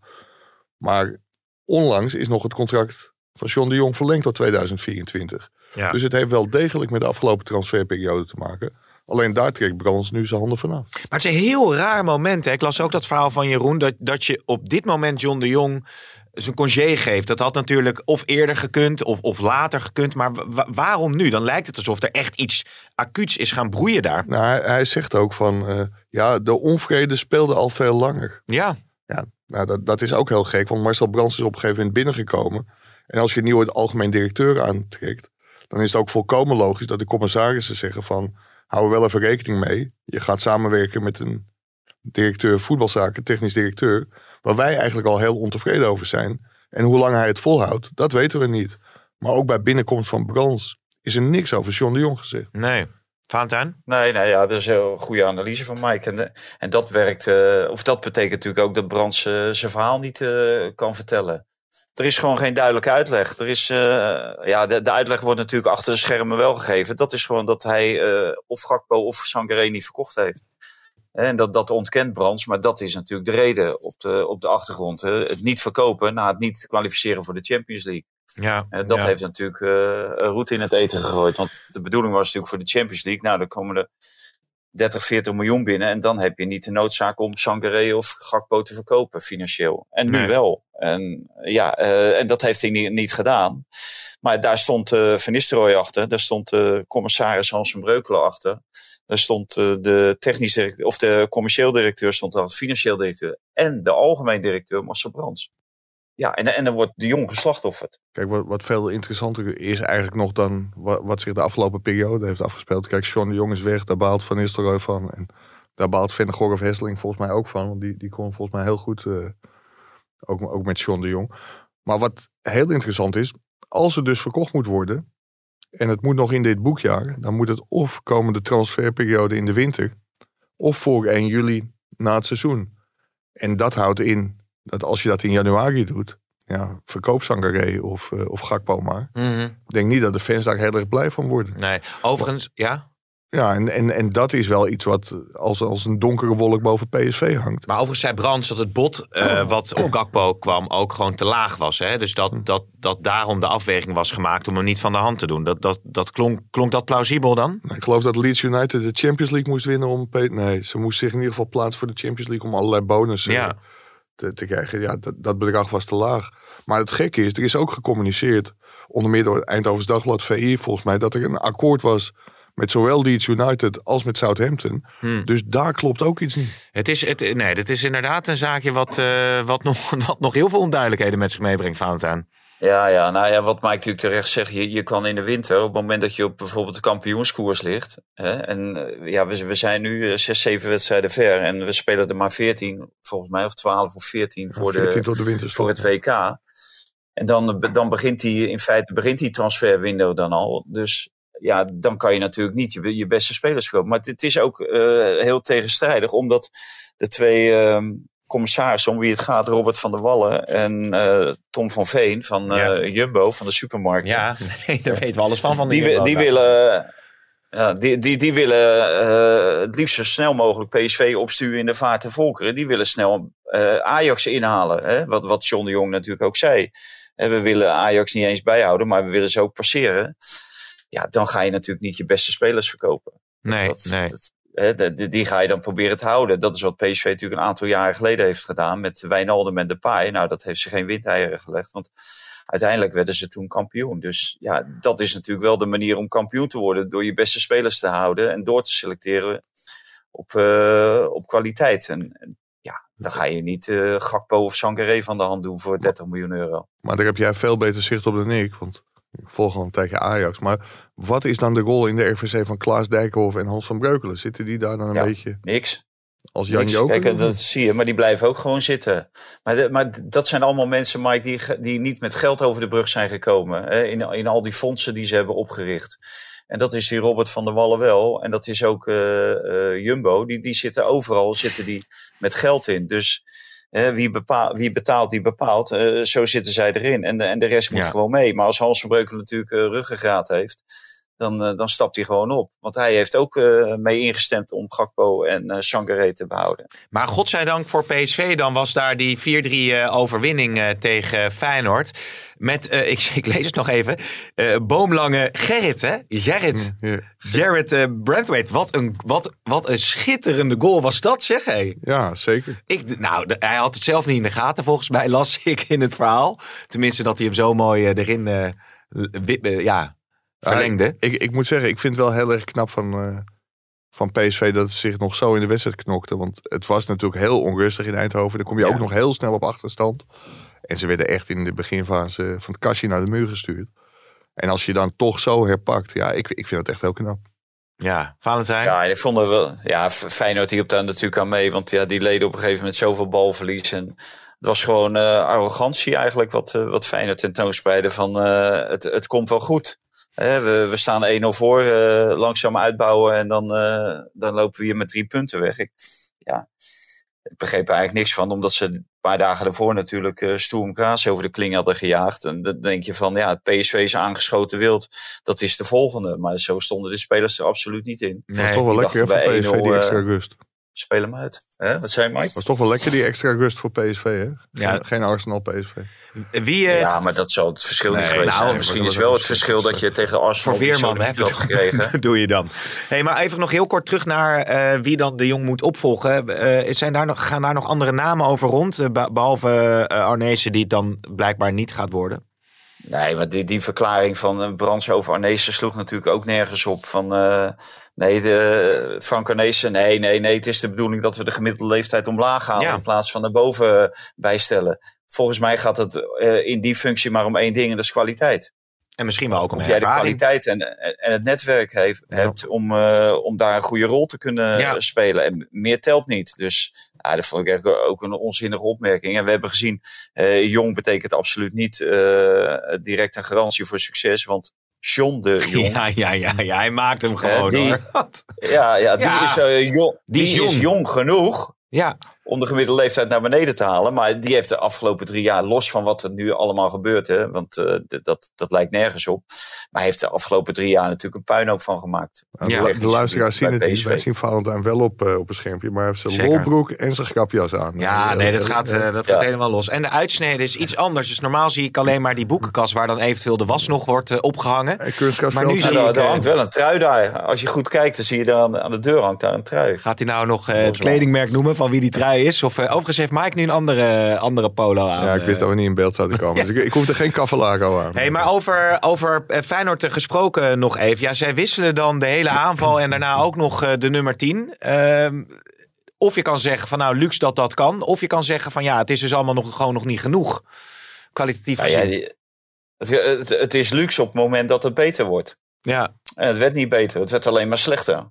Maar onlangs is nog het contract van John de Jong verlengd tot 2024. Ja. Dus het heeft wel degelijk met de afgelopen transferperiode te maken. Alleen daar trekt Brands nu zijn handen vanaf. Maar het is een heel raar moment. Hè? Ik las ook dat verhaal van Jeroen. Dat, dat je op dit moment John de Jong zijn congé geeft. Dat had natuurlijk of eerder gekund of, of later gekund. Maar waarom nu? Dan lijkt het alsof er echt iets acuuts is gaan broeien daar. Nou, hij, hij zegt ook van... Uh, ja, de onvrede speelde al veel langer. Ja. Ja, nou, dat, dat is ook heel gek. Want Marcel Brands is op een gegeven moment binnengekomen. En als je een nieuwe algemeen directeur aantrekt... dan is het ook volkomen logisch dat de commissarissen zeggen van hou er wel even rekening mee. Je gaat samenwerken met een directeur voetbalzaken, technisch directeur, waar wij eigenlijk al heel ontevreden over zijn. En hoe lang hij het volhoudt, dat weten we niet. Maar ook bij binnenkomst van Brans is er niks over John de Jong gezegd. Nee. Valentijn? Nee, nee, ja, dat is een goede analyse van Mike. En, en dat werkt, uh, of dat betekent natuurlijk ook dat Brands uh, zijn verhaal niet uh, kan vertellen er is gewoon geen duidelijke uitleg. Er is, uh, ja, de, de, uitleg wordt natuurlijk achter de schermen wel gegeven. Dat is gewoon dat hij uh, of Gakpo of Sangaré niet verkocht heeft. En dat, dat ontkent Brands, maar dat is natuurlijk de reden op de, op de achtergrond. Hè. Het niet verkopen na het niet kwalificeren voor de Champions League. Ja, en dat ja. heeft natuurlijk een route in het eten gegooid. Want de bedoeling was natuurlijk voor de Champions League. Nou, dan komen er 30, 40 miljoen binnen. En dan heb je niet de noodzaak om Sangaré of Gakpo te verkopen financieel. En nu Nee. wel. En, ja, eh, en dat heeft hij niet, niet gedaan. Maar daar stond eh Van Nistelrooy achter. Daar stond de commissaris Hans van Breukelen achter. Daar stond eh, de technisch directeur, of de commercieel directeur stond de financieel directeur. En de algemeen directeur Marcel Brands. Ja, en, en dan wordt de jong geslachtofferd. Kijk, wat, wat veel interessanter is eigenlijk nog dan wat, zich de afgelopen periode heeft afgespeeld. Kijk, Sean de Jong is weg, daar baalt Van Nistelrooy van. En daar baalt Van of Hesseling volgens mij ook van. Want die, die kon volgens mij heel goed, eh, ook, ook met Sean de Jong. Maar wat heel interessant is, als het dus verkocht moet worden... en het moet nog in dit boekjaar... dan moet het of komende transferperiode in de winter... of voor 1 juli na het seizoen. En dat houdt in dat als je dat in januari doet... ja, verkoop Sangaré of, eh, of Gakpo maar. Mhm. Ik denk niet dat de fans daar heel erg blij van worden. Nee, overigens, ja. Ja, en, en, en dat is wel iets wat als, als een donkere wolk boven PSV hangt. Maar overigens zei Brands dat het bod eh, wat op Gakpo kwam ook gewoon te laag was. Hè? Dus dat, dat, dat daarom de afweging was gemaakt om hem niet van de hand te doen. Dat, dat, dat klonk, klonk dat plausibel dan? Nou, Ik geloof dat Leeds United de Champions League moest winnen om... Nee, ze moest zich in ieder geval plaatsen voor de Champions League om allerlei bonussen Ja. Te, te krijgen. Ja, dat, dat bedrag was te laag. Maar het gekke is, er is ook gecommuniceerd, onder meer door Eindhovens Dagblad, VI volgens mij, dat er een akkoord was met zowel Leeds United als met Southampton. Hmm. Dus daar klopt ook iets niet. Het is, het, nee, dit is inderdaad een zaakje wat, eh, wat, nog, wat nog heel veel onduidelijkheden met zich meebrengt, Valentijn. Ja, ja, nou ja, wat Mike natuurlijk terecht zegt, je, je kan in de winter, op het moment dat je op bijvoorbeeld de kampioenskoers ligt, hè, en eh, ja, we, we zijn nu eh, zes, zeven wedstrijden ver en we spelen er maar veertien, volgens mij, of twaalf of veertien voor, 14 de, voor het WK. En dan, dan begint die in feite begint die transferwindow dan al. Dus ja, dan kan je natuurlijk niet je, je beste spelers verkopen. Maar het is ook uh, heel tegenstrijdig, omdat de twee uh, commissarissen om wie het gaat, Robert van der Wallen en uh, Tom van Veen van ja. Jumbo, van de supermarkt. Ja, nee, daar weten we alles van. van die, Jumbo, die willen ja, die, die, die willen uh, het liefst zo snel mogelijk PSV opsturen in de vaart en volkeren. Die willen snel Ajax inhalen. Hè? Wat, wat John de Jong natuurlijk ook zei. En we willen Ajax niet eens bijhouden, maar we willen ze ook passeren. Ja, dan ga je natuurlijk niet je beste spelers verkopen. Nee, dat, nee. Dat, die, die ga je dan proberen te houden. Dat is wat PSV natuurlijk een aantal jaren geleden heeft gedaan met Wijnaldum en Depay. Nou, dat heeft ze geen windeieren gelegd. Want uiteindelijk werden ze toen kampioen. Dus ja, dat is natuurlijk wel de manier om kampioen te worden. Door je beste spelers te houden en door te selecteren op, uh, op kwaliteit. En, en, ja, dan ga je niet uh, Gakpo of Sangaré van de hand doen voor 30 miljoen euro. Maar daar heb jij veel beter zicht op dan ik. Want ik volg al een tijdje Ajax. Maar wat is dan de rol in de RVC van Klaas Dijkhoff en Hans van Breukelen? Zitten die daar dan een ja, beetje... Niks. Als Jan Joker? Kijk, dat zie je, maar die blijven ook gewoon zitten. Maar, de, maar dat zijn allemaal mensen, Mike, die, die niet met geld over de brug zijn gekomen. Hè, in, in al die fondsen die ze hebben opgericht. En dat is die Robert van der Wallen wel. En dat is ook uh, uh, Jumbo. Die, die zitten overal zitten die met geld in. Dus uh, wie, bepaalt, wie betaalt, die bepaalt. zo zitten zij erin. En de, en de rest moet Ja. gewoon mee. Maar als Hans van Breukelen natuurlijk ruggengraat heeft dan, uh, dan stapt hij gewoon op. Want hij heeft ook uh, mee ingestemd om Gakpo en uh, Sangaré te behouden. Maar godzijdank voor PSV dan was daar die 4-3 overwinning tegen Feyenoord. Met, ik, ik, lees het nog even, boomlange Gerrit hè? Gerrit. Ja, Jared uh, Brandwaite. Wat een, wat, wat een schitterende goal was dat zeg hé. ja zeker. Ik, nou, de- hij had het zelf niet in de gaten volgens mij, las ik in het verhaal. Tenminste dat hij hem zo mooi eh, erin eh, ja, verlengde. Ik, ik moet zeggen, ik vind het wel heel erg knap van, eh, van PSV dat ze zich nog zo in de wedstrijd knokte. Want het was natuurlijk heel onrustig in Eindhoven. Dan kom je Ja. ook nog heel snel op achterstand. En ze werden echt in de beginfase van het kastje naar de muur gestuurd. En als je dan toch zo herpakt, ja, ik, ik vind het echt heel knap. Ja, Valentijn. Ja, ik vond wel. Ja, Feyenoord hielp daar natuurlijk aan mee. Want ja, die leden op een gegeven moment zoveel balverlies. En het was gewoon eh, arrogantie eigenlijk wat, eh, wat Feyenoord tentoonspreidde. Van eh, het, het komt wel goed. We, we staan 1-0 voor, eh, langzaam uitbouwen. En dan, eh, dan lopen we hier met drie punten weg. Ik, ja, ik begreep er eigenlijk niks van. Omdat ze een paar dagen daarvoor natuurlijk eh Stoem Kraas over de kling hadden gejaagd. En dan denk je van, ja, het PSV is aangeschoten wild. Dat is de volgende. Maar zo stonden de spelers er absoluut niet in. Dat Nee, toch wel lekker bij PSV, die 1-0, extra rust. Speel hem uit. Hè? Wat zei Mike? Dat was toch wel lekker, die extra rust voor PSV, hè? Ja. Geen- Arsenal PSV. Wie, eh, Ja, maar dat zal het verschil Nee, niet geweest nou, zijn. Misschien is wel het verschil dat je tegen Arsenal voor die Weerman, sodemiet had gekregen. doe je dan. Hey, maar even nog heel kort terug naar eh, wie dan de Jong moet opvolgen. Eh, zijn daar nog, gaan daar nog andere namen over rond? eh, be- behalve eh Arnezen, die het dan blijkbaar niet gaat worden. Nee, maar die, die verklaring van uh, Brands over Arnezen sloeg natuurlijk ook nergens op. Van, uh, nee, de, Frank Arnezen, nee, nee, nee. Het is de bedoeling dat we de gemiddelde leeftijd omlaag halen Ja. in plaats van naar boven bijstellen. Volgens mij gaat het uh, in die functie maar om één ding en dat is kwaliteit. En misschien wel ook om Of jij de kwaliteit en, en het netwerk heeft, Ja. hebt om, uh, om daar een goede rol te kunnen Ja. spelen. En meer telt niet. Dus ja, dat vond ik ook een onzinnige opmerking. En we hebben gezien, uh, jong betekent absoluut niet uh, direct een garantie voor succes. Want John de Jong, Ja, ja, ja, ja, hij maakt hem gewoon die- hoor. ja, ja, die, Ja. Is, uh, jong, Die die, is is, jong. jong. genoeg Ja, om de gemiddelde leeftijd naar beneden te halen. Maar die heeft de afgelopen drie jaar, los van wat er nu allemaal gebeurt, hè, want uh, dat, dat lijkt nergens op. Maar heeft de afgelopen drie jaar natuurlijk een puinhoop van gemaakt. Ja. de, luisteraars zien het niet. Wij zien Valentijn wel op, uh, op een schermpje. Maar hij heeft zijn Zeker. lolbroek en zijn kapjas aan. ja Eh, nee, dat eh, gaat, eh, eh, dat Ja. gaat helemaal los. En de uitsnede is iets anders. Dus normaal zie ik alleen maar die boekenkast waar dan eventueel de was nog wordt eh, opgehangen. en. Maar nu zie er, ik, er eh, hangt wel een trui daar. Als je goed kijkt, dan zie je daar aan, aan de deur hangt daar een trui. Gaat hij nou nog eh, het kledingmerk noemen van wie die trui is? Of eh, overigens heeft Mike nu een andere, andere polo aan. Ja, ik wist eh. dat we niet in beeld zouden komen. Dus ik, ik hoefde geen Cavalago aan. Hey, maar over, over eh, Feyenoord gesproken nog even. Ja, zij wisselen dan de hele aanval en daarna ook nog eh, de nummer 10. Ehm, of je kan zeggen van nou, luxe dat dat kan. Of je kan zeggen van ja, het is dus allemaal nog, gewoon nog niet genoeg. Kwalitatief Nou ja, gezien. die- het, het, het is luxe op het moment dat het beter wordt. Ja, En het werd niet beter, het werd alleen maar slechter.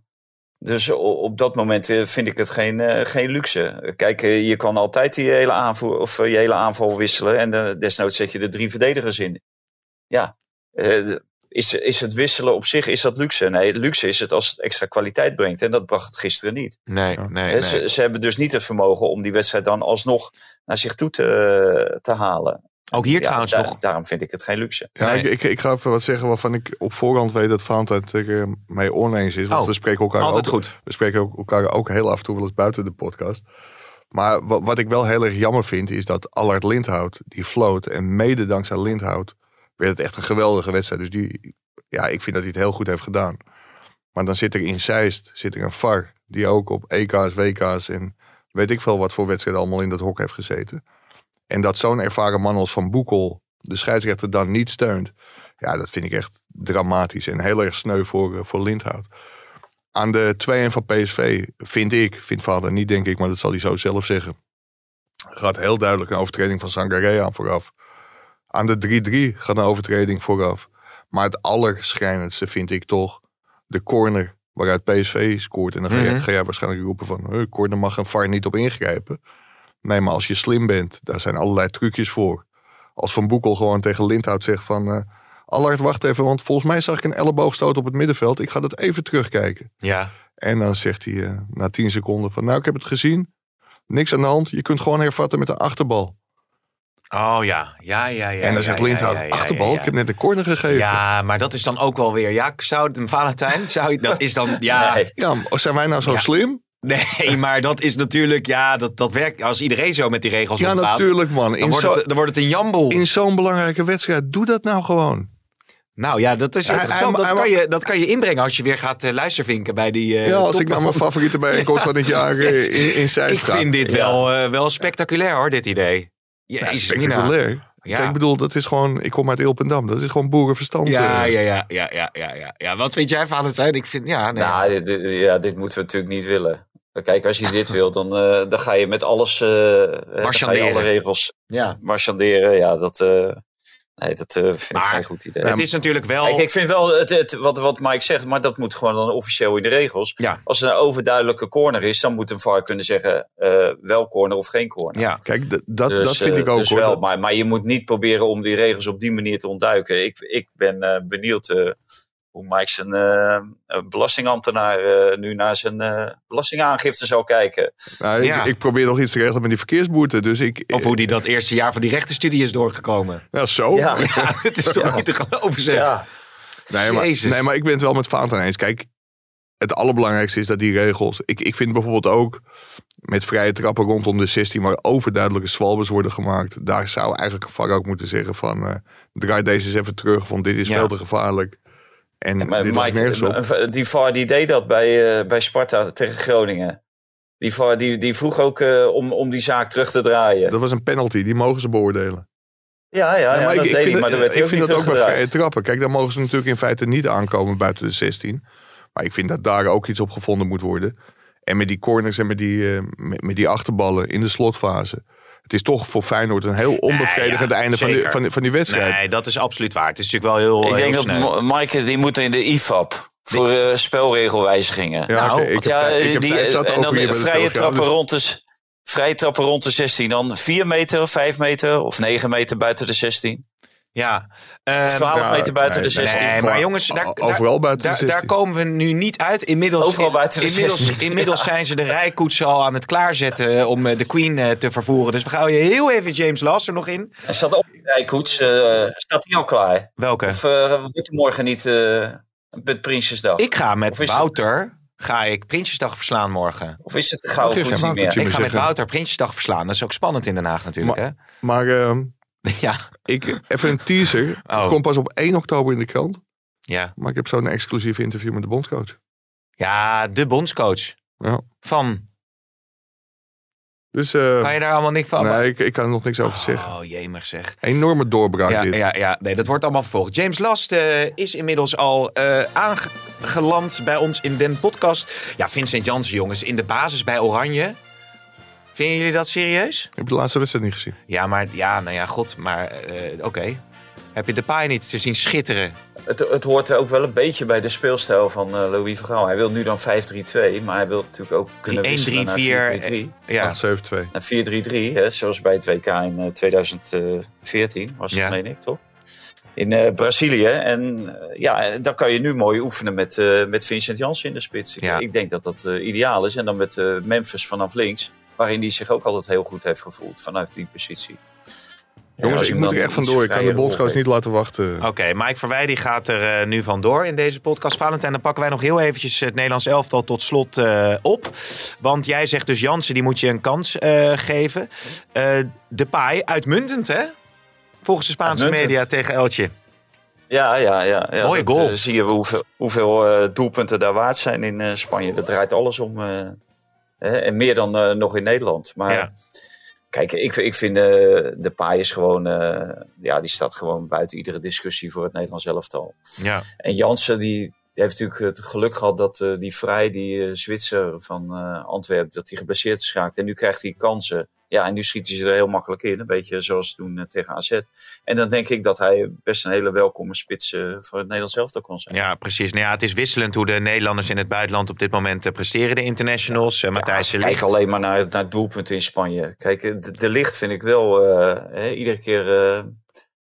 Dus op dat moment eh, vind ik het geen, eh, geen luxe. Kijk, eh, je kan altijd die hele aanvoer of je hele aanval wisselen. En desnoods zet je er drie verdedigers in. Ja, eh, is, is het wisselen op zich is dat luxe? Nee, luxe is het als het extra kwaliteit brengt. En dat bracht het gisteren niet. Nee, nee, nee. Ze, ze hebben dus niet het vermogen om die wedstrijd dan alsnog naar zich toe te, te halen. Ook hier Ja, trouwens da- nog. Daarom vind ik het geen luxe. Ja, Nee. ik, ik, ik ga even wat zeggen waarvan ik op voorhand weet dat Valentijn het er eh, mee oneens is. Want Oh, we spreken elkaar Altijd ook, goed. We spreken ook elkaar ook heel af en toe wel eens buiten de podcast. Maar wat, wat ik wel heel erg jammer vind, is dat Allard Lindhout, die floot. En mede dankzij Lindhout werd het echt een geweldige wedstrijd. Dus die, ja, ik vind dat hij het heel goed heeft gedaan. Maar dan zit er in Zeist zit er een VAR, die ook op EK's, WK's en weet ik veel wat voor wedstrijden allemaal in dat hok heeft gezeten. En dat zo'n ervaren man als Van Boekel de scheidsrechter dan niet steunt. Ja, dat vind ik echt dramatisch en heel erg sneu voor, eh, voor Lindhout. Aan de 2-1 van PSV vind ik, vindt vader niet denk ik, maar dat zal hij zo zelf zeggen. Gaat heel duidelijk een overtreding van Sangaré aan vooraf. Aan de 3-3 gaat een overtreding vooraf. Maar het allerschrijnendste vind ik toch de corner waaruit PSV scoort. En dan ga, jij, Mhm. ga jij waarschijnlijk roepen van, "Huh, corner mag een VAR niet op ingrijpen. Nee, maar als je slim bent, daar zijn allerlei trucjes voor. Als Van Boekel gewoon tegen Lindhout zegt van... eh Allard, wacht even, want volgens mij zag ik een elleboogstoot op het middenveld. Ik ga dat even terugkijken. Ja. En dan zegt hij eh, na 10 seconden van... Nou, ik heb het gezien. Niks aan de hand. Je kunt gewoon hervatten met een achterbal. Oh ja. Ja, ja, ja. en dan ja, zegt ja, Lindhout, ja, ja, ja, achterbal? ja. Ik heb net een corner gegeven. Ja, Ja, maar dat is dan ook wel weer. Ja, zou een Valentijn, zou je, dat is dan. Ja, Nee. maar zijn wij nou zo Ja. slim? Nee, maar dat is natuurlijk. Ja, dat, dat werkt. Als iedereen zo met die regels Ja, omgaat, natuurlijk man. Dan wordt, zo- het, dan wordt het een jamboel. in zo'n belangrijke wedstrijd, doe dat nou gewoon. Nou ja, dat is interessant. dat, kan je, dat kan je inbrengen als je weer gaat eh, luistervinken bij die. eh, ja, als top- ik naar mijn favoriete bijeenkomst van dit jaar eh, in, in Ik vind dit Ja. wel, wel spectaculair hoor, dit idee. Ja, Jezus, spectaculair. Ja. Kijk, ik bedoel, dat is gewoon... Ik kom uit Ilpendam. Dat is gewoon boerenverstand. Ja, ja, ja, ja, ja, ja, ja, ja. Wat vind jij, Valentijn? Ik vind, ja, nee. Nou, dit, dit- ja, dit moeten we natuurlijk niet willen. Kijk, als je dit wil, dan, eh, dan ga je met alles... eh, eh, dan ga je Marchanderen. alle regels ja. marchanderen. Ja, dat, eh, nee, dat eh, vind Maar ik geen goed idee. Het is natuurlijk wel. Kijk, ik vind wel het, het, wat, wat Mike zegt, maar dat moet gewoon dan officieel in de regels. Ja. Als er een overduidelijke corner is, dan moet een VAR kunnen zeggen eh, wel corner of geen corner. Ja. Kijk, d- dat, Dus, dat vind ik ook dus wel, Dat- maar, maar je moet niet proberen om die regels op die manier te ontduiken. Ik, ik ben eh, benieuwd eh, hoe Mike zijn eh, belastingambtenaar eh, nu naar zijn eh, belastingaangifte zal kijken. Nou, Ja. ik, ik probeer nog iets te regelen met die verkeersboete. Dus ik... Of hoe die dat eerste jaar van die rechtenstudie is doorgekomen. Ja, zo. Ja. Ja, het is toch Ja. niet te geloven zeg. Ja, Nee, maar, Jezus. nee, maar ik ben het wel met Valentijn eens. Kijk, het allerbelangrijkste is dat die regels... Ik, ik vind bijvoorbeeld ook met vrije trappen rondom de 16... waar overduidelijke zwalbes worden gemaakt. Daar zou eigenlijk een VAR ook moeten zeggen van... eh, draai deze eens even terug, want dit is Ja. veel te gevaarlijk. En maar nergens op. Mike, die VAR die deed dat bij, eh, bij Sparta tegen Groningen. Die VAR die, die vroeg ook eh, om, om die zaak terug te draaien. Dat was een penalty, die mogen ze beoordelen. Ja, ja, ja, Ja, maar dat ik, ik deed vind, hij, maar dat- werd hij ik ook vind niet dat ook bij vrije trappen. Kijk, daar mogen ze natuurlijk in feite niet aankomen buiten de 16. Maar ik vind dat daar ook iets op gevonden moet worden. En met die corners en met die, eh, met, met die achterballen in de slotfase. Het is toch voor Feyenoord een heel onbevredigend ja, einde van die, van, die- van die wedstrijd. Nee, dat is absoluut waar. Het is natuurlijk wel heel. Ik denk heel dat Maaike, die moet in de IFAB voor eh, spelregelwijzigingen. ja, nou, Want ja, ik heb die, en dan de de vrije trappen, dus- rond de, vrije trappen rond de 16. Dan 4 meter, 5 meter of 9 meter buiten de 16. Ja. Of Ehm, 12 ja, meter buiten nee, de 16. Nee, maar jongens, daar, O- daar- overal buiten de daar, 16. daar komen we nu niet uit. Inmiddels, Overal buiten de inmiddels, 16. inmiddels zijn ze de rijkoets al aan het klaarzetten om eh, de Queen eh, te vervoeren. Dus we gaan je heel even James Lass er nog in. En staat op die rijkoets, eh, staat die al klaar? Welke? Of eh wordt er morgen niet eh met Prinsjesdag? Ik ga met het- Wouter, ga ik Prinsjesdag verslaan morgen. Of is het de Mag gouden je geen koets niet meer? woutertje Ik ga met. Wouter Prinsjesdag verslaan. Dat is ook spannend in Den Haag natuurlijk, hè? Maar ehm, Ja, ik, even een teaser. Oh. Komt pas op 1 oktober in de krant. ja. Maar ik heb zo'n exclusief interview met de bondscoach. ja de bondscoach Ja. van. Dus eh, Kan je daar allemaal niks van? nee, ik, ik kan er nog niks over zeggen. Oh, jemig zeg. Enorme doorbraak Ja, dit. ja, ja, nee, dat wordt allemaal vervolgd. James Last eh, is inmiddels al eh, aangeland bij ons in den podcast. Ja, Vincent Jansen, jongens, in de basis bij Oranje. Vinden jullie dat serieus? Ik heb de laatste wedstrijd niet gezien. Ja, maar ja, nou ja, god, maar eh, oké. Heb je de paai niet te zien schitteren? het, het hoort ook wel een beetje bij de speelstijl van uh, Louis van Gaal. Hij wil nu dan 5-3-2, maar hij wil natuurlijk ook kunnen Die 1, wisselen 3, naar 4, 4-3-3. Ja, 8-7-2. Naar 4-3-3, hè, zoals bij het WK in eh, 2014 was het, Ja. meen ik, toch? In eh, Brazilië. En eh, ja, dan kan je nu mooi oefenen met, eh, met Vincent Janssen in de spits. Ik- Ja. Ik denk dat dat eh, ideaal is. En dan met eh, Memphis vanaf links, waarin hij zich ook altijd heel goed heeft gevoeld vanuit die positie. Ja, Jongens, ik moet er echt vandoor. Ik kan de bondscoach niet laten wachten. Oké, Mike Verwij die gaat er eh, nu vandoor in deze podcast. Valentijn, dan pakken wij nog heel eventjes het Nederlands elftal tot slot eh, op. Want jij zegt dus Jansen, die moet je een kans eh, geven. Eh de Pai, uitmuntend hè? Volgens de Spaanse Uitmuntend. media tegen Eltje. Ja, ja, ja. ja Mooie dat, goal. zie je hoeveel, hoeveel doelpunten daar waard zijn in eh, Spanje. Dat draait alles om. Hè, en meer dan eh, nog in Nederland. Maar Ja. kijk, ik, ik vind eh, de paai is gewoon... eh, ja, die staat gewoon buiten iedere discussie voor het Nederlands elftal. Ja, En Jansen, die, heeft natuurlijk het geluk gehad dat die Vrij, die Zwitser van Antwerpen, dat hij geblesseerd is geraakt. En nu krijgt hij kansen. Ja, en nu schiet hij ze er heel makkelijk in. Een beetje zoals toen eh, tegen AZ. En dan denk ik dat hij best een hele welkome spits eh, voor het Nederlands elftal kon zijn. ja precies. Nou ja, het is wisselend hoe de Nederlanders in het buitenland op dit moment eh, presteren. De internationals. Matthijs Kijk alleen maar naar, naar doelpunten in Spanje. Kijk, de, de licht vind ik wel. hè, iedere keer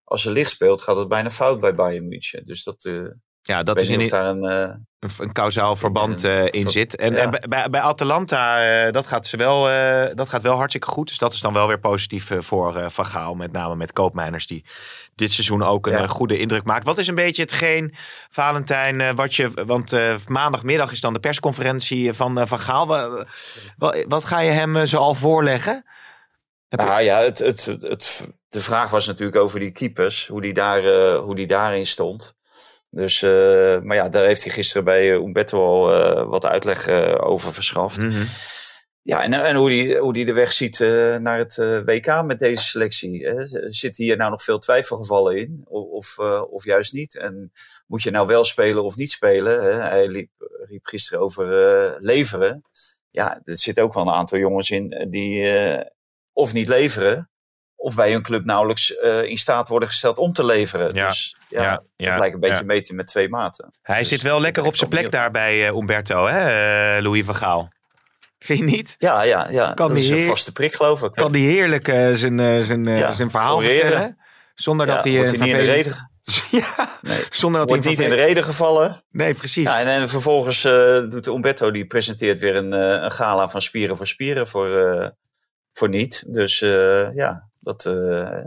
als er licht speelt, gaat het bijna fout bij Bayern München. Dus dat. Ja, dat is in, of daar een. eh, een, een kausaal verband een- eh, in ver- zit. En, ja. en bij- bij, Atalanta, eh, dat, gaat ze wel, dat gaat wel hartstikke goed. Dus dat is dan wel weer positief voor Van Gaal. Met name met koopmijners die dit seizoen ook een Ja. goede indruk maken. Wat is een beetje hetgeen, Valentijn, wat je... Want maandagmiddag is dan de persconferentie van Van Gaal. Wa- wa- wat ga je hem eh, zo al voorleggen? Heb je- Nou ja, het, het, de vraag was natuurlijk over die keepers, hoe die, daar, hoe die daarin stond. Dus, eh, maar ja, daar heeft hij gisteren bij uh, Umberto al eh, wat uitleg eh, over verschaft. Mhm. Ja, en, en hoe die, hoe die de weg ziet eh, naar het eh, WK met deze selectie. Hè? Zit hier nou nog veel twijfelgevallen in? Of, of, eh, of juist niet? En moet je nou wel spelen of niet spelen? Hè? Hij liep, riep gisteren over eh, leveren. Ja, er zitten ook wel een aantal jongens in eh, die eh, of niet leveren. Of bij hun club nauwelijks eh, in staat worden gesteld om te leveren. Ja, Dus ja, ja, ja, dat lijkt een beetje meten met twee maten. Hij Dus zit wel lekker op zijn plek benieuwd. daar bij eh, Umberto, hè, eh, Louis van Gaal. Vind je niet? Ja, ja, ja. Kan dat die is een vaste prik, geloof ik. Kan die heerlijk zijn, zijn, zijn verhaal vertellen? Zonder dat hij... wordt hij niet in de reden, ja, nee. zonder dat wordt hij... niet in de reden gevallen. Nee, precies. Ja, en, en vervolgens doet Umberto, die presenteert weer een, een gala van Spieren voor Spieren voor, voor niet. Dus ja, dat... eh,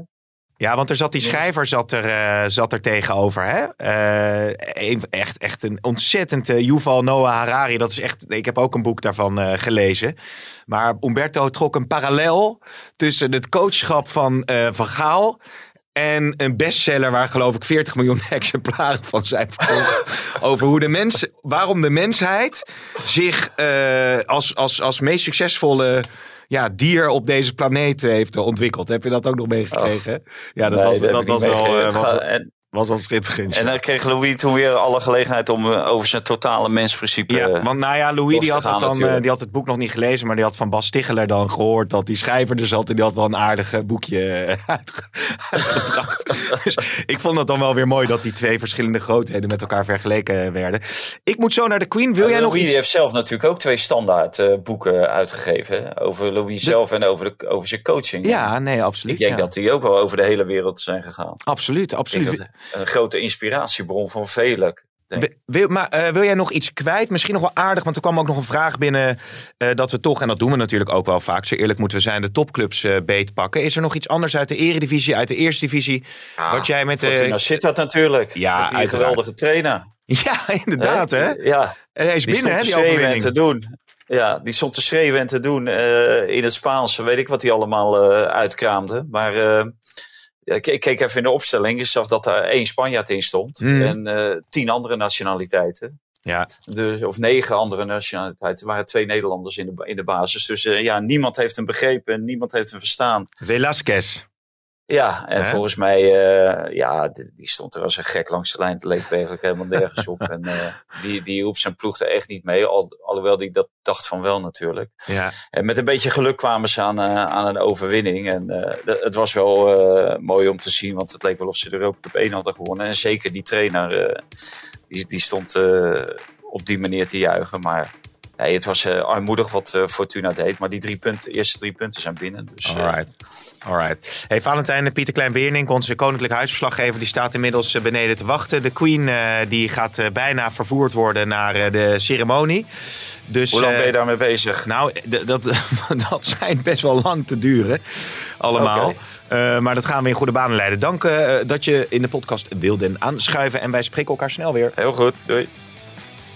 Ja, want er zat die schrijver zat er, eh, zat er tegenover. Hè? Eh, echt, echt een ontzettend Yuval Noah Harari. Dat is echt, ik heb ook een boek daarvan gelezen. Maar Umberto trok een parallel tussen het coachschap van Van Gaal en een bestseller waar geloof ik 40 miljoen exemplaren van zijn verkocht. over hoe de mens, waarom de mensheid zich als, als, als meest succesvolle ja, dier op deze planeet heeft ontwikkeld. Heb je dat ook nog meegekregen? ja, dat nee, was, dat was wel, eh, Het was, gaat- was wel schitterend. en dan kreeg Louis toen weer alle gelegenheid om eh, over zijn totale mensprincipe... Ja, want nou ja, Louis die had, gaan het dan, eh, die had het boek nog niet gelezen, maar die had van Bas dan gehoord dat die schrijver er zat en die had wel een aardig eh, boekje uitge- uitgebracht. dus ik vond het dan wel weer mooi dat die twee verschillende grootheden met elkaar vergeleken werden. Ik moet zo naar de Queen. Wil jij nog Louis iets? heeft zelf natuurlijk ook twee standaard boeken uitgegeven. Over Louis zelf en over, de, over zijn coaching. Ja, nee, absoluut. Ik denk ja. dat die ook wel over de hele wereld zijn gegaan. Absoluut, absoluut. Dat een grote inspiratiebron van velen. Wil, maar eh, wil jij nog iets kwijt? Misschien nog wel aardig, want er kwam ook nog een vraag binnen eh, dat we toch, en dat doen we natuurlijk ook wel vaak, zo eerlijk moeten we zijn, de topclubs eh beet pakken. Is er nog iets anders uit de eredivisie, uit de eerste divisie, wat jij met de... Fortuna Sittard natuurlijk. Ja, met die uiteraard. geweldige trainer. Ja, inderdaad hè. Ja, En hij is die binnen hè, die te schreeuwen en overwinning. te doen. Ja, die stond te schreeuwen en te doen in het Spaans. Weet ik wat hij allemaal uitkraamde. Maar ik, ik keek even in de opstelling. Je zag dat daar één Spanjaard in stond. Mhm. En eh, tien andere nationaliteiten. Ja, Dus, of negen andere nationaliteiten. Er waren twee Nederlanders in de, in de basis. Dus eh, ja, niemand heeft hem begrepen. Niemand heeft hem verstaan. Velasquez. Ja, en volgens mij, eh, ja, die, die stond er als een gek langs de lijn. Het leek eigenlijk helemaal nergens op. En eh, die, die hielp zijn ploeg er echt niet mee. Al, alhoewel die dat dacht van wel natuurlijk. Ja. En met een beetje geluk kwamen ze aan, eh, aan een overwinning. En het was wel mooi om te zien, want het leek wel of ze de Europa Cup 1 hadden gewonnen. En zeker die trainer, die, die stond op die manier te juichen. Maar nee, het was eh, armoedig wat eh, Fortuna deed. Maar die drie punten, eerste drie punten zijn binnen. Dus, eh, Alright. Alright. Hey, Valentijn en Pieter Klein-Beernink, onze koninklijk huisverslaggever, die staat inmiddels beneden te wachten. De Queen die gaat bijna vervoerd worden naar de ceremonie. Dus, hoe lang ben je daarmee bezig? Nou, dat, dat schijnt best wel lang te duren. Allemaal. Maar dat gaan we in goede banen leiden. Dank dat je in de podcast wilde aanschuiven. En wij spreken elkaar snel weer. Heel goed, doei.